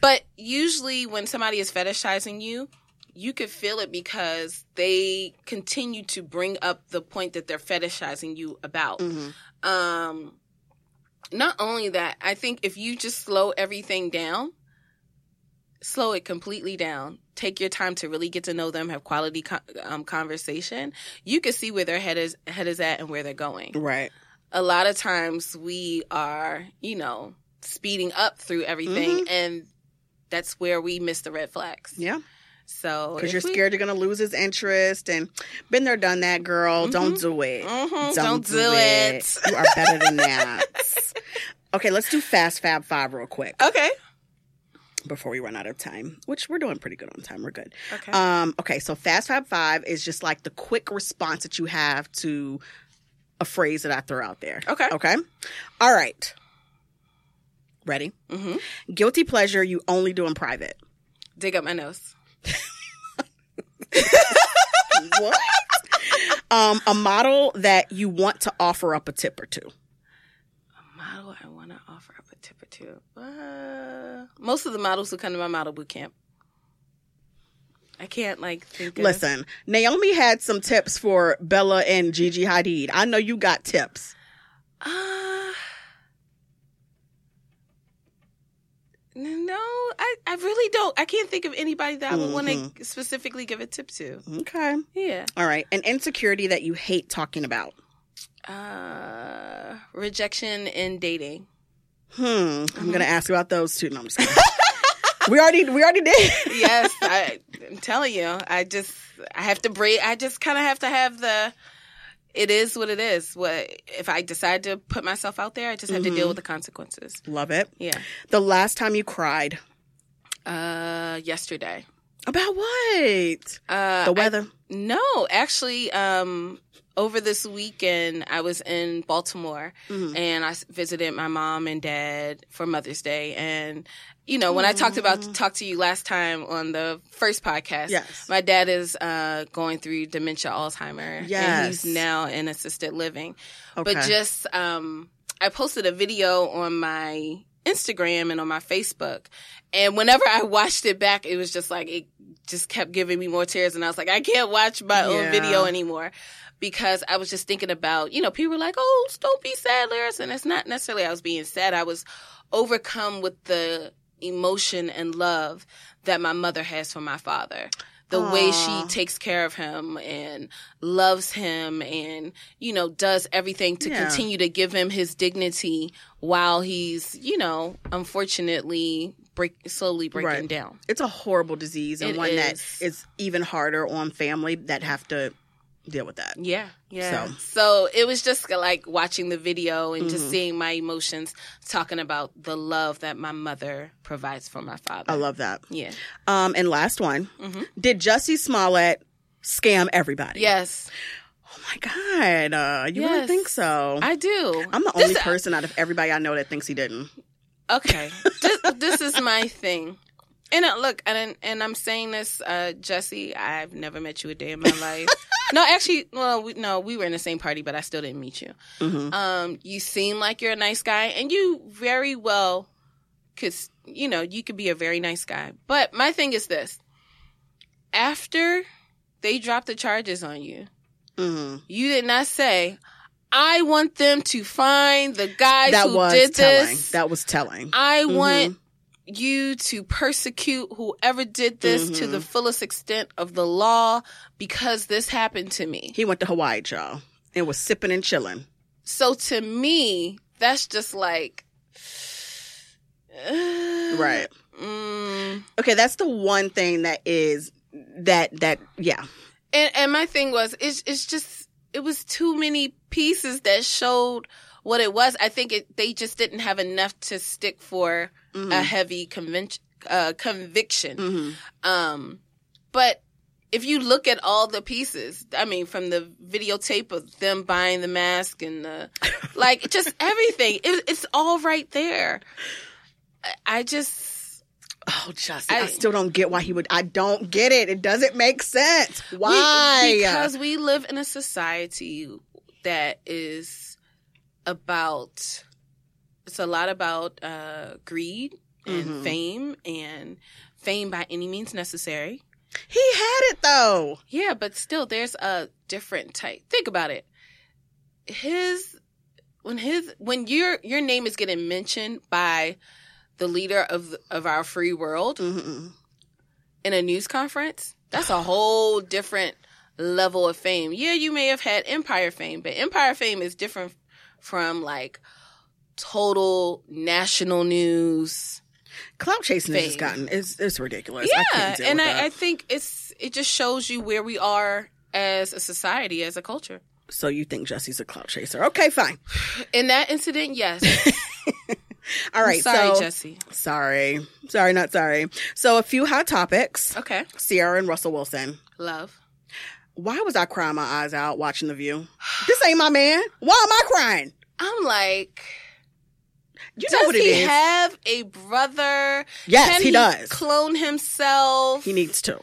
But usually when somebody is fetishizing you, you could feel it because they continue to bring up the point that they're fetishizing you about. Mhm. Um, not only that, I think if you just slow everything down, slow it completely down, take your time to really get to know them, have quality co- um, conversation, you can see where their head is head is at and where they're going. Right. A lot of times we are, you know, speeding up through everything, and that's where we miss the red flags. Yeah. So Because you're we- scared you're gonna lose his interest, and been there, done that, girl. Don't do it. Mhm, don't do it. You are better than that. okay, let's do Fast Fab Five real quick Okay. Before we run out of time. Which we're doing pretty good on time. We're good. Okay. Um, okay, so Fast five Five is just like the quick response that you have to a phrase that I throw out there. Okay. Okay. All right. Ready? Mm-hmm. Guilty pleasure you only do in private. Dig up my nose. what? um, a model that you want to offer up a tip or two. A model I want to offer up tip or two. Uh, most of the models who come to my model boot camp. I can't like think. Of, Listen, Naomi had some tips for Bella and Gigi Hadid. I know you got tips. Uh, no, I, I really don't. I can't think of anybody that I would want Mm-hmm. to specifically give a tip to. Okay. Yeah. All right. An insecurity that you hate talking about. Uh, rejection in dating. Hmm. Mm-hmm. I'm gonna ask about those too. No, I'm just kidding. we already we already did. yes, I, I'm telling you, I just I have to breathe. I just kind of have to have the. It is what it is. What if I decide to put myself out there? I just have to Mm-hmm. deal with the consequences. Love it. Yeah. The last time you cried. Uh, yesterday. About what? Uh, The I- weather. no, actually, um, over this weekend, I was in Baltimore Mhm. and I visited my mom and dad for Mother's Day. And, you know, when I talked about, talked to you last time on the first podcast, Yes. my dad is uh, going through dementia, Alzheimer. And he's now in assisted living. Okay. But just, um, I posted a video on my Instagram and on my Facebook. And whenever I watched it back, it was just like, it just kept giving me more tears. And I was like, I can't watch my Yeah. own video anymore because I was just thinking about, you know, people were like, oh, don't be sad, Liris. And it's not necessarily I was being sad. I was overcome with the emotion and love that my mother has for my father. The way she takes care of him and loves him and, you know, does everything to Yeah. continue to give him his dignity while he's, you know, unfortunately break slowly breaking Right. down. It's a horrible disease and It one that is. is even harder on family that have to deal with that. Yeah, yeah. So- So, it was just like watching the video and Mm-hmm. just seeing my emotions, talking about the love that my mother provides for my father. I love that. Yeah. Um, and last one. Mhm. Did Jussie Smollett scam everybody? Yes, Oh my God. Uh, you really Yes. think so? I do. I'm the This- only person out of everybody I know that thinks he didn't. Okay, this, this is my thing. And uh, look, and and I'm saying this, uh, Jussie. I've never met you a day in my life. no, actually, well, we, no, we were in the same party, but I still didn't meet you. Mhm. Um, you seem like you're a nice guy, and you very well could, you know, you could be a very nice guy. But my thing is this after they dropped the charges on you, hmm you did not say, I want them to find the guys That who was did telling. this. That was telling. I Mhm. want you to persecute whoever did this to Mhm. the fullest extent of the law because this happened to me. He went to Hawaii, y'all, and was sipping and chilling. So to me, that's just like Right. Mm. Okay, that's the one thing that is that that yeah. And and my thing was it's it's just it was too many pieces that showed what it was. I think it they just didn't have enough to stick for Mhm. a heavy convention uh, conviction. Mhm. Um, but if you look at all the pieces, I mean, from the videotape of them buying the mask and the, like, just everything, it, it's all right there. I- I just, Oh, Justin, I, I- still don't get why he would. I don't get it. It doesn't make sense. we- Why? because we live in a society that is about, it's a lot about uh, greed and Mhm. fame and fame by any means necessary. he had it though. Yeah, but still, there's a different type. Think about it. His when his when your your name is getting mentioned by the leader of of our free world Mm-mm. in a news conference, that's a whole different level of fame. Yeah, you may have had Empire fame, but Empire fame is different from like total national news. Clout chasing has just gotten it's it's ridiculous. I Yeah, deal and I. I think it's it just shows you where we are as a society, as a culture. so you think Jussie's a clout chaser? Okay, fine. In that incident, yes. All right. sorry, so Jesse. sorry, sorry, not sorry. So a few hot topics: Okay. Ciara and Russell Wilson. Love. Why was I crying my eyes out watching The View? This ain't my man. Why am I crying? I'm like, You know does what it he is. have a brother? yes, Can he, does. Clone himself. he needs to.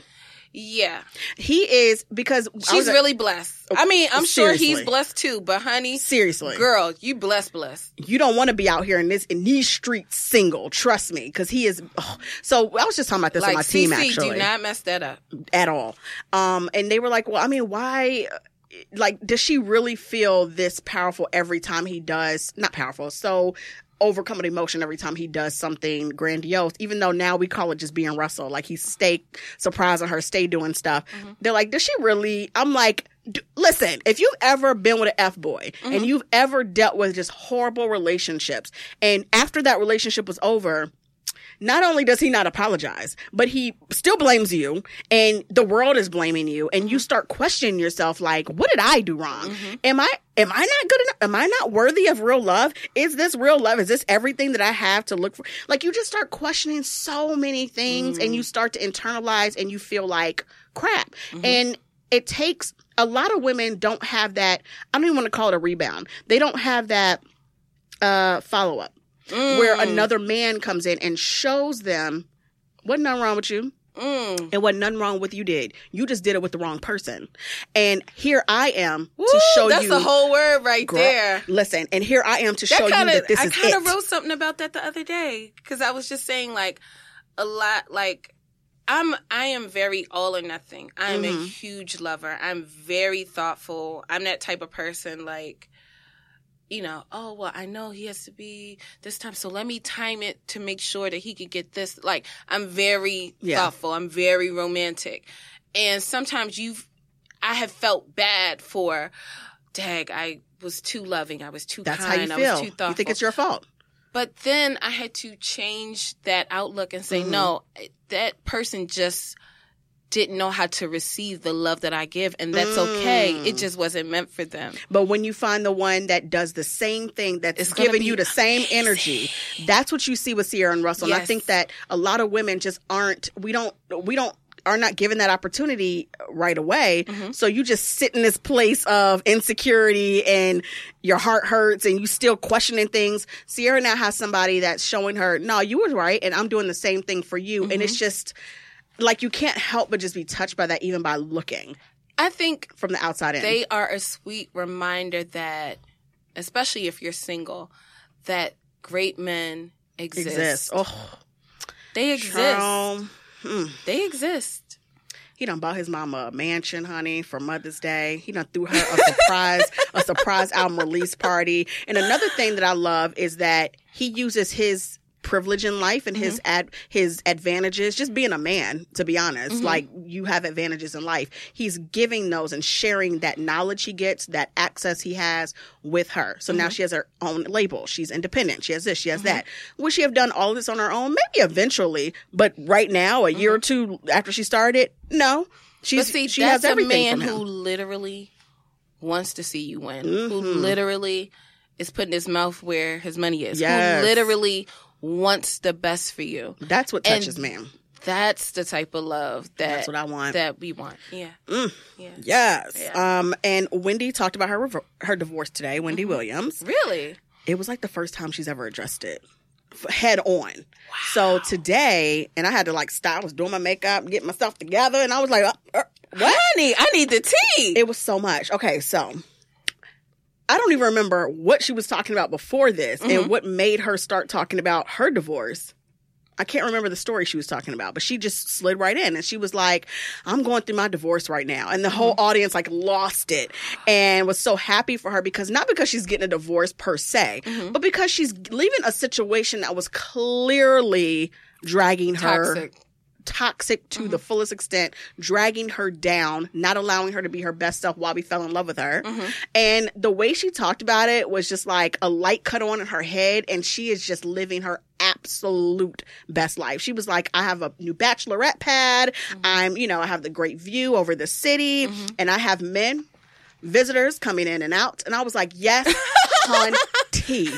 Yeah, He is because she's at- really blessed. I mean, I'm sure he's blessed too. But honey, seriously. girl, you blessed, blessed. you don't want to be out here in this in these streets single. Trust me, because he is. oh. So I was just talking about this Like on my team CC, actually do not mess that up. at all. Um, and they were like, "Well, I mean, why? Like, does she really feel this powerful every time he does? Not powerful, so." Overcoming emotion every time he does something grandiose, even though now we call it just being Russell. Like he stay surprising her, stay doing stuff. Mm-hmm. They're like, does she really? I'm like, d- listen, if you've ever been with an F boy and mm-hmm. you've ever dealt with just horrible relationships, and after that relationship was over, not only does he not apologize, but he still blames you and the world is blaming you and you start questioning yourself like, what did I do wrong? Mm-hmm. Am I am I not good enough? Am I not worthy of real love? Is this real love? Is this everything that I have to look for? Like you just start questioning so many things and you mm-hmm. start to internalize and you feel like crap. Mm-hmm. And it takes a lot of women don't have that I don't even want to call it a rebound. They don't have that uh follow up where Mm, another man comes in and shows them wasn't nothing wrong with you mm. and wasn't nothing wrong with you did. You just did it with the wrong person. And here I am Woo, to show that's you That's the whole word right girl, there. Listen, and here I am to That show kind you that this I is I kind of wrote something about that the other day because I was just saying like a lot like I'm I am very all or nothing. I am a huge lover. I'm very thoughtful. I'm that type of person like you know, oh well, I know he has to be this time, so let me time it to make sure that he could get this. Like, I'm very Yeah. thoughtful. I'm very romantic, and sometimes you've, I have felt bad for, dag, I was too loving, I was too That's how kind, you I was too thoughtful. You think it's your fault. But then I had to change that outlook and say, Mhm. no, that person just didn't know how to receive the love that I give, and that's okay. Mm. It just wasn't meant for them. But when you find the one that does the same thing, that's It's giving you the same energy, that's what you see with Ciara and Russell. And I think that a lot of women just aren't. We don't. We don't. Are not given that opportunity right away. Mhm. So you just sit in this place of insecurity and your heart hurts and you still questioning things. Ciara now has somebody that's showing her, no, you were right and I'm doing the same thing for you. And it's just like you can't help but just be touched by that even by looking I think from the outside in. they are a sweet reminder that, especially if you're single, that great men exist. exist. Oh, They exist. Hmm. They exist. He done bought his mama a mansion, honey, for Mother's Day. He done threw her a surprise, a surprise album release party. And another thing that I love is that he uses his privilege in life and his mm-hmm. ad his advantages just being a man to be honest mm-hmm. like you have advantages in life. He's giving those and sharing that knowledge he gets that access he has with her. So now mm-hmm. she has her own label. She's independent. She has this she has that. Would she have done all this on her own? Maybe eventually but right now a year or two after she started no. She's But see, she that's has a man who literally wants to see you win. Who Mhm. literally is putting his mouth where his money is. Yes. Who literally wants the best for you. that's what And touches man That's the type of love that that's what i want that we want. Yeah. Mm. Yeah. Yes. Yeah. Um, and Wendy talked about her revo- her divorce today. Wendy Mm-hmm. Williams. Really? It was like the first time she's ever addressed it head on. Wow. So today, and I had to like stop. I was doing my makeup, getting myself together, and I was like, uh, uh, "What?" I need I need the tea. It was so much. Okay, so I don't even remember what she was talking about before this, Mm-hmm. and what made her start talking about her divorce. I can't remember the story she was talking about, but she just slid right in and she was like, I'm going through my divorce right now. And the whole Mm-hmm. audience like lost it and was so happy for her because not because she's getting a divorce per se, Mm-hmm. but because she's leaving a situation that was clearly dragging her Toxic. Toxic to the mm-hmm. fullest extent, dragging her down, not allowing her to be her best self while we fell in love with her. Mm-hmm. And the way she talked about it was just like a light cut on in her head, and she is just living her absolute best life. She was like, I have a new bachelorette pad. Mm-hmm. I'm, you know, I have the great view over the city, and I have men. Visitors coming in and out, and I was like, "Yes, hun, tea."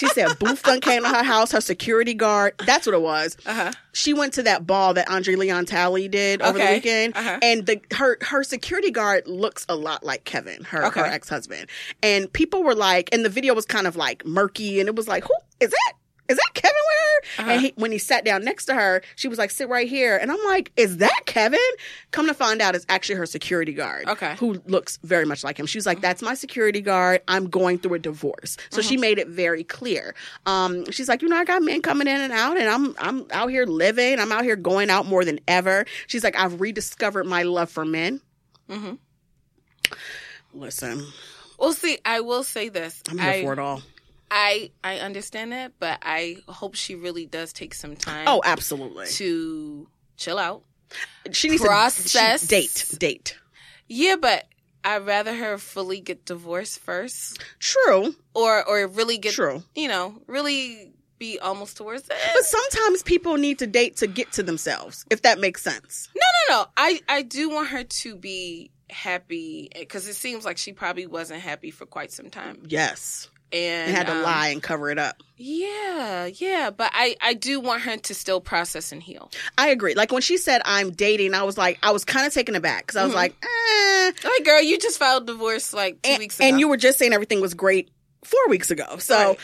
She said Booth done came to her house, her security guard. That's what it was Uh-huh. she went to that ball that Andre Leon Talley did over the weekend, Uh-huh. and the her her security guard looks a lot like Kevin, her Okay. her ex husband. And people were like, and the video was kind of like murky, and it was like, who is that? Is that Kevin with her? Uh-huh. And he, when he sat down next to her, she was like, sit right here. And I'm like, is that Kevin? Come to find out, it's actually her security guard. Okay. Who looks very much like him. She was like, that's my security guard. I'm going through a divorce. So she made it very clear. Um, she's like, you know, I got men coming in and out and I'm, I'm out here living. I'm out here going out more than ever. She's like, I've rediscovered my love for men. Mhm. Listen, Well, see, I will say this. I'm here I, for it all. I I understand that, but I hope she really does take some time Oh, absolutely. to chill out. She needs process- to she, date, date. Yeah, but I'd rather her fully get divorced first, True, or or really get true. you know really be almost towards the But sometimes people need to date to get to themselves, if that makes sense. No, no, no. I I do want her to be happy because it seems like she probably wasn't happy for quite some time, Yes. And, And had to um, lie and cover it up. Yeah, yeah, but I I do want her to still process and heal. I agree. Like when she said I'm dating, I was like, I was kind of taken aback because I was Mhm. like, eh. Like, girl, you just filed divorce like two And, weeks ago. and you were just saying everything was great four weeks ago. So, Right.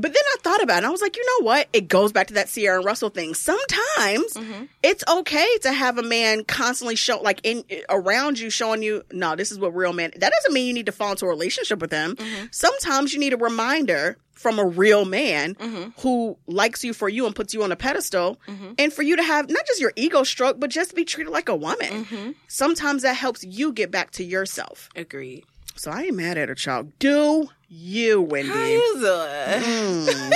But then I thought about it and I was like, you know what? It goes back to that Ciara and Russell thing. Sometimes Mhm. it's okay to have a man constantly show, like in around you, showing you, no, this is what real man. That doesn't mean you need to fall into a relationship with them. Mhm. Sometimes you need a reminder from a real man Mhm. who likes you for you and puts you on a pedestal, Mhm. and for you to have not just your ego stroke, but just be treated like a woman. Mhm. Sometimes that helps you get back to yourself. Agreed. So I ain't mad at her, child. Do you, Wendy? How you doing? Mm.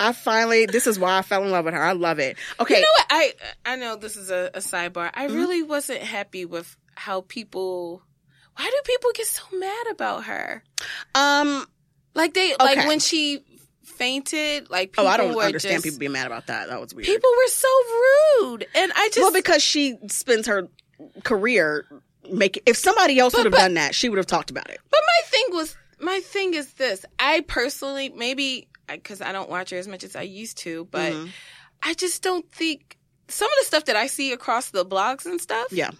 I finally, this is why I fell in love with her. I love it. Okay. You know what? I I know this is a, a sidebar. I Mm-hmm. really wasn't happy with how people. Why do people get so mad about her? um, Like they like when she fainted. Like people oh, I don't understand just, people being mad about that. That was weird. People were so rude, and I just well, because she spends her career making, if somebody else would have done that, she would have talked about it. But my thing was, my thing is this. I personally, maybe because I don't watch her as much as I used to, but Mhm. I just don't think some of the stuff that I see across the blogs and stuff. Yeah.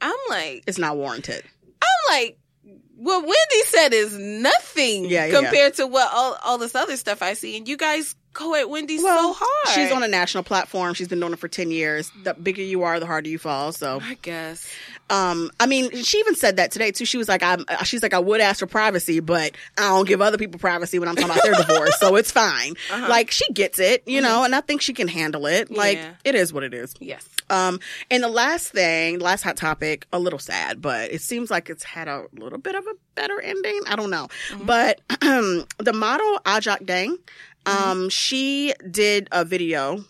I'm like, It's not warranted. I'm like, what Wendy said is nothing Yeah, yeah, compared to what all all this other stuff I see, and you guys go at Wendy's Well, so hard. she's on a national platform. She's been doing it for 10 years. The bigger you are, the harder you fall. So, I guess. Um, I mean, she even said that today too. She was like, I'm, she's like, I would ask for privacy, but I don't give other people privacy when I'm talking about their divorce. So it's fine. Like she gets it, you know, and I think she can handle it. Like Yeah. it is what it is. Yes. Um, and the last thing, last hot topic, a little sad, but it seems like it's had a little bit of a better ending. I don't know, but the model Ajak Deng, um, she did a video.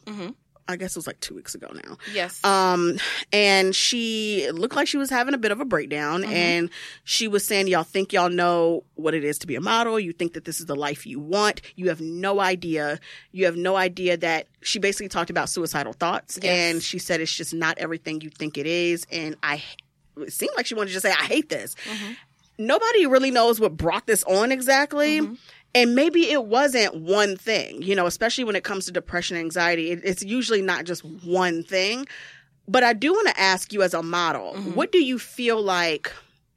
I guess it was like two weeks ago now. Yes. Um, and she looked like she was having a bit of a breakdown, mm-hmm. and she was saying, "Y'all think y'all know what it is to be a model? You think that this is the life you want? You have no idea. You have no idea that." She basically talked about suicidal thoughts, Yes. and she said it's just not everything you think it is. And I, it seemed like she wanted to just say, "I hate this." Mm-hmm. Nobody really knows what brought this on exactly. Mm-hmm. And maybe it wasn't one thing, you know, especially when it comes to depression and anxiety. It, it's usually not just one thing. But I do want to ask you as a model, mm-hmm. what do you feel like?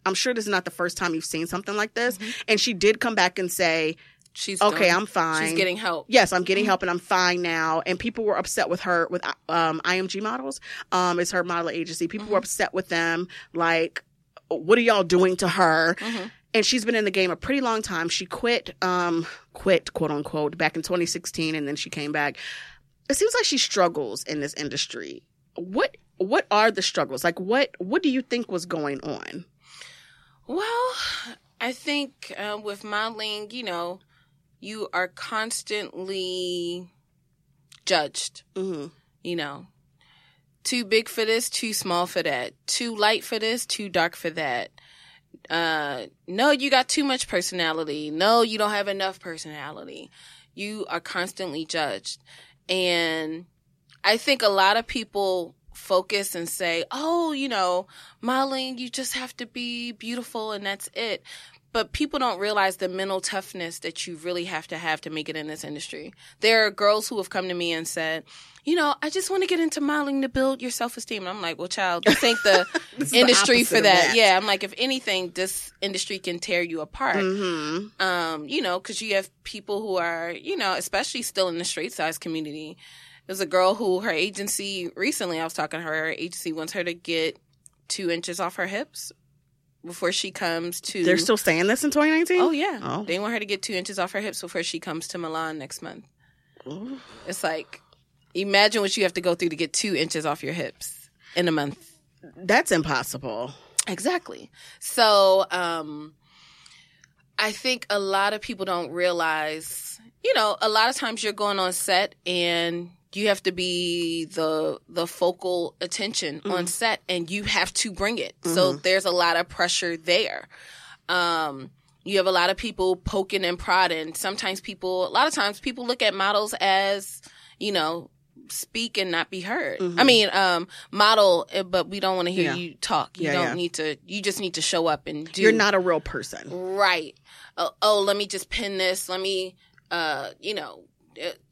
I'm sure this is not the first time you've seen something like this. Mm-hmm. And she did come back and say, she's okay, done. I'm fine. She's getting help. Yes, I'm getting mm-hmm. help and I'm fine now. And people were upset with her with um, IMG models. Um, it's her model agency. People were upset with them. Like, what are y'all doing to her? And she's been in the game a pretty long time. She quit, um, quit quote unquote back in 2016, and then she came back. It seems like she struggles in this industry. What what are the struggles? Like, what what do you think was going on? Well, I think uh, with modeling, you know, you are constantly judged. Mm-hmm. You know, too big for this, too small for that, too light for this, too dark for that. Uh, no, you got too much personality. No, you don't have enough personality. You are constantly judged. And I think a lot of people focus and say, oh, you know, modeling, you just have to be beautiful and that's it. But people don't realize the mental toughness that you really have to have to make it in this industry. There are girls who have come to me and said, you know, I just want to get into modeling to build your self esteem. And I'm like, well, child, this ain't the is the industry for that. that. Yeah. I'm like, if anything, this industry can tear you apart hmm um, you know, because you have people who are, you know, especially still in the straight size community. There's a girl who her agency recently, I was talking to her, her agency wants her to get two inches off her hips before she comes to. They're still saying this in 2019. Oh yeah, Oh. they want her to get two inches off her hips before she comes to Milan next month. Ooh. It's like, imagine what you have to go through to get two inches off your hips in a month. That's impossible. Exactly. So, um, I think a lot of people don't realize, you know, a lot of times you're going on set and you have to be the the focal attention on set and you have to bring it. So there's a lot of pressure there. Um, you have a lot of people poking and prodding. Sometimes people, a lot of times people look at models as, you know, speak and not be heard. I mean, um, model, eh, but we don't want to hear Yeah. you talk. You Yeah, don't yeah. need to, you just need to show up and do. You're not a real person. Right. Oh, oh, let me just pin this. Let me, uh, you know,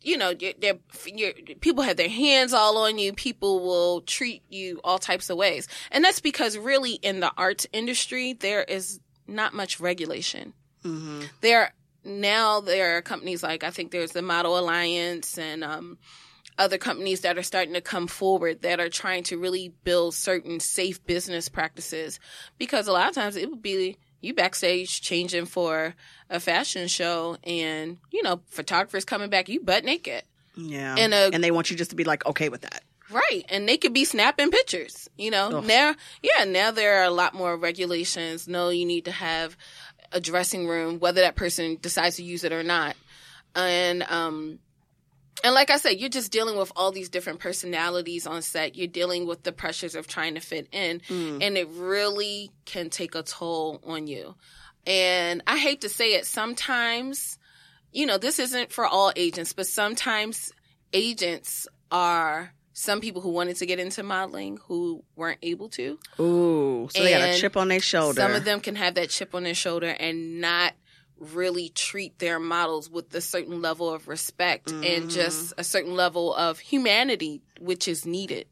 you know, they're, you're, people have their hands all on you. People will treat you all types of ways, and that's because really in the arts industry there is not much regulation. hmm There now there are companies like I think there's the Model Alliance and um, other companies that are starting to come forward that are trying to really build certain safe business practices because a lot of times it would be you backstage changing for a fashion show and you know photographers coming back you butt naked Yeah. In a- and they want you just to be like okay with that. Right. And they could be snapping pictures, you know. Ugh. Now yeah, now there are a lot more regulations. No, you need to have a dressing room, whether that person decides to use it or not. And um and like I said, you're just dealing with all these different personalities on set. You're dealing with the pressures of trying to fit in. Mm. And it really can take a toll on you. And I hate to say it, sometimes, you know, this isn't for all agents, but sometimes agents are some people who wanted to get into modeling who weren't able to. Ooh, so they got a chip on their shoulder. Some of them can have that chip on their shoulder and not really treat their models with a certain level of respect Mm-hmm. and just a certain level of humanity, which is needed.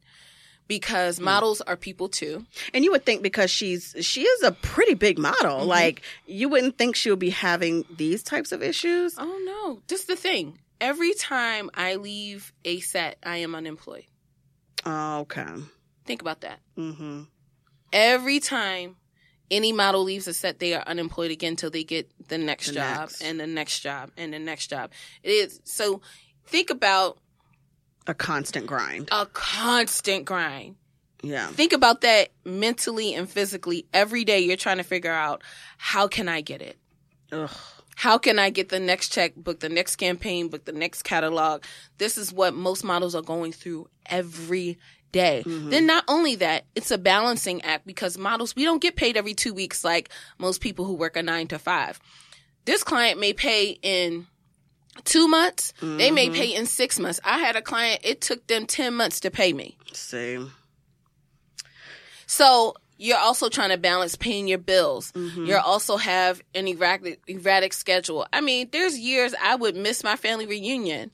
Because Mm. models are people too. And you would think because she's she is a pretty big model, Mm-hmm. like you wouldn't think she would be having these types of issues. Oh no, this is the thing. every time I leave a set, I am unemployed. Oh, okay. Think about that. Mm-hmm. Every time any model leaves a set, they are unemployed again until they get the next The job next. and the next job and the next job. It is so. Think about A constant grind. a constant grind. Yeah. Think about that mentally and physically. Every day you're trying to figure out how can I get it? Ugh. How can I get the next check, book the next campaign, book the next catalog? This is what most models are going through every day. Mm-hmm. Then not only that, it's a balancing act because models, we don't get paid every two weeks like most people who work a nine to five. This client may pay in two months. They may mm-hmm. pay in six months. I had a client, it took them 10 months to pay me. Same. So you're also trying to balance paying your bills. Mm-hmm. You also have an erratic, erratic schedule. I mean, there's years I would miss my family reunion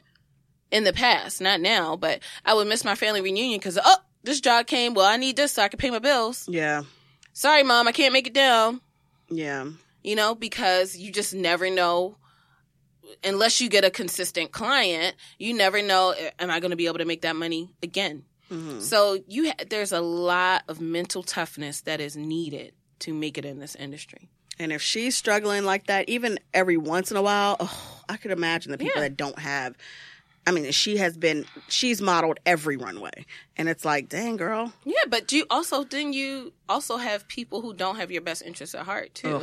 in the past, not now, but I would miss my family reunion because oh, this job came. Well, I need this so I can pay my bills. Yeah. Sorry, mom, I can't make it down. Yeah. You know, because you just never know. Unless you get a consistent client, you never know. Am I going to be able to make that money again? Mhm. So you ha- there's a lot of mental toughness that is needed to make it in this industry. And if she's struggling like that, even every once in a while, oh, I could imagine the people Yeah. that don't have. I mean, she has been, she's modeled every runway. And it's like, dang, girl. Yeah, but do you also then you also have people who don't have your best interests at heart too.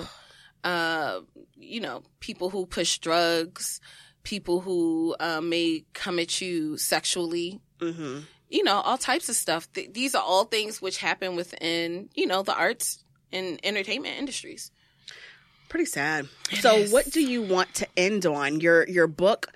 Uh, you know, people who push drugs, people who uh, may come at you sexually. hmm You know, all types of stuff. Th- these are all things which happen within you know the arts and entertainment industries. Pretty sad. It so, is. what do you want to end on? Your your book,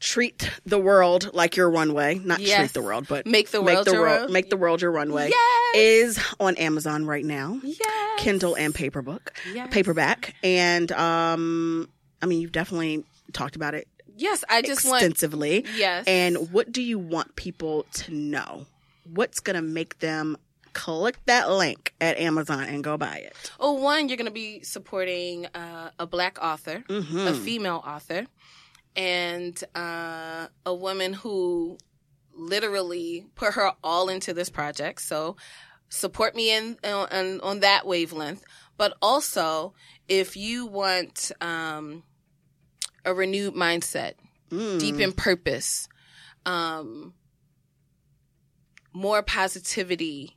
treat the world like your runway. Not treat the world, but Make the make world the your world make the world your runway. Yes. Is on Amazon right now. Yes. Kindle and paperbook, Yes. paperback, and um, I mean, you've definitely talked about it Yes, I just want extensively. yes. And what do you want people to know? What's going to make them click that link at Amazon and go buy it? Oh, one, you're going to be supporting uh, a black author, a Mm-hmm. female author, and uh, a woman who literally put her all into this project. So support me in on, on that wavelength. But also, if you want um, a renewed mindset, Mm. deep in purpose, um, more positivity,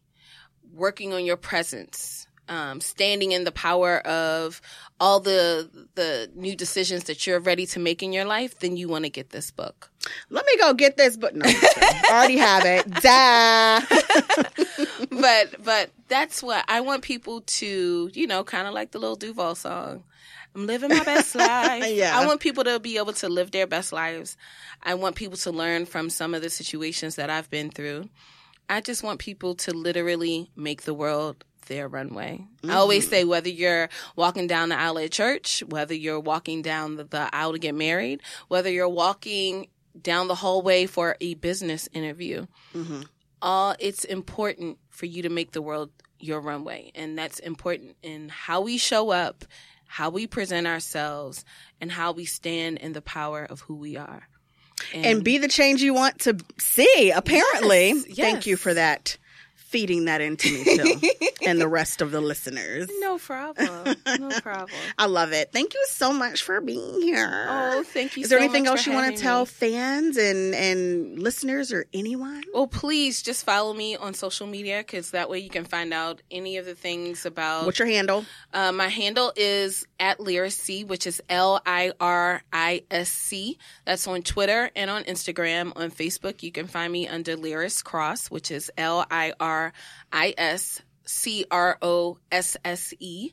working on your presence, um, standing in the power of all the the new decisions that you're ready to make in your life, then you want to get this book. Let me go get this, but no, I already have it. Duh. but but that's what I want people to, you know, kind of like the Lil Duval song. I'm living my best life. Yeah. I want people to be able to live their best lives. I want people to learn from some of the situations that I've been through. I just want people to literally make the world their runway. I always say whether you're walking down the aisle at church, whether you're walking down the, the aisle to get married, whether you're walking down the hallway for a business interview, Mhm. all it's important for you to make the world your runway and that's important in how we show up how we present ourselves and how we stand in the power of who we are And be the change you want to see, apparently. Yes, Thank you for that, feeding that into me too, and the rest of the listeners. no problem no problem I love it. Thank you so much for being here. oh thank you Is there so anything else you want to tell me. fans and and listeners or anyone? well please just follow me on social media because that way you can find out any of the things about What's your handle? Uh, my handle is at Lirisc, which is L I R I S C. That's on Twitter and on Instagram. On Facebook, you can find me under Liris Crosse, which is L I R I S C R O S S E.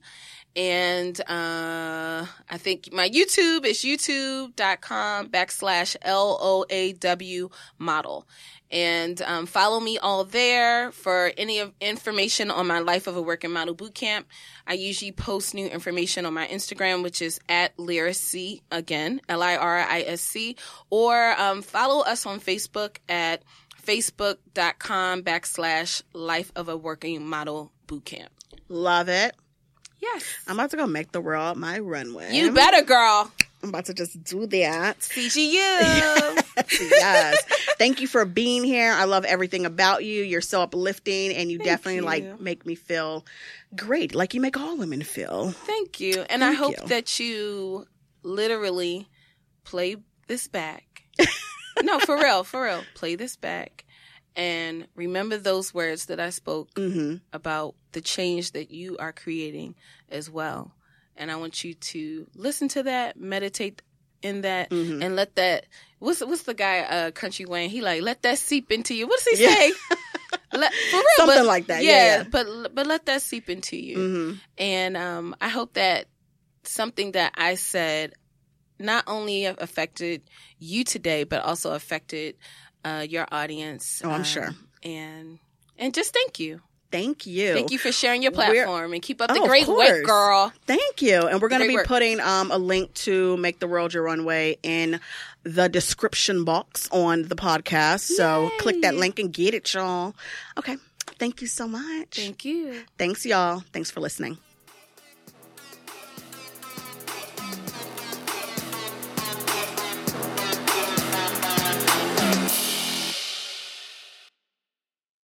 And uh, I think my YouTube is youtube.com backslash L O A W model. And um, follow me all there for any of information on my Life of a Working Model Bootcamp. I usually post new information on my Instagram, which is at Lirisc, again, L I R I S C, or um, follow us on Facebook at facebook.com backslash Life of a Working Model Bootcamp. Love it. Yes. I'm about to go make the world my runway. You better, girl. I'm about to just do that. CGU. yes. Thank you for being here. I love everything about you. You're so uplifting and you Thank definitely you. like make me feel great, like you make all women feel. Thank you. And I hope you. that you literally play this back. no, for real, for real. Play this back and remember those words that I spoke hmm about the change that you are creating as well. And I want you to listen to that, meditate in that, Mhm. and let that. What's what's the guy, uh, Country Wayne? He like let that seep into you. What does he Yeah. say? let, for real, Something but- like that. Yeah. yeah. but but let that seep into you. hmm And um, I hope that something that I said not only affected you today, but also affected uh, your audience. Oh, I'm um, sure. And and just thank you. Thank you. Thank you for sharing your We're- platform and keep up the Oh, great work, girl. Thank you. And we're going to be work. putting um, a link to Make the World Your Runway in the description box on the podcast. So Yay. click that link and get it, y'all. Okay. Thank you so much. Thank you. Thanks, y'all. Thanks for listening.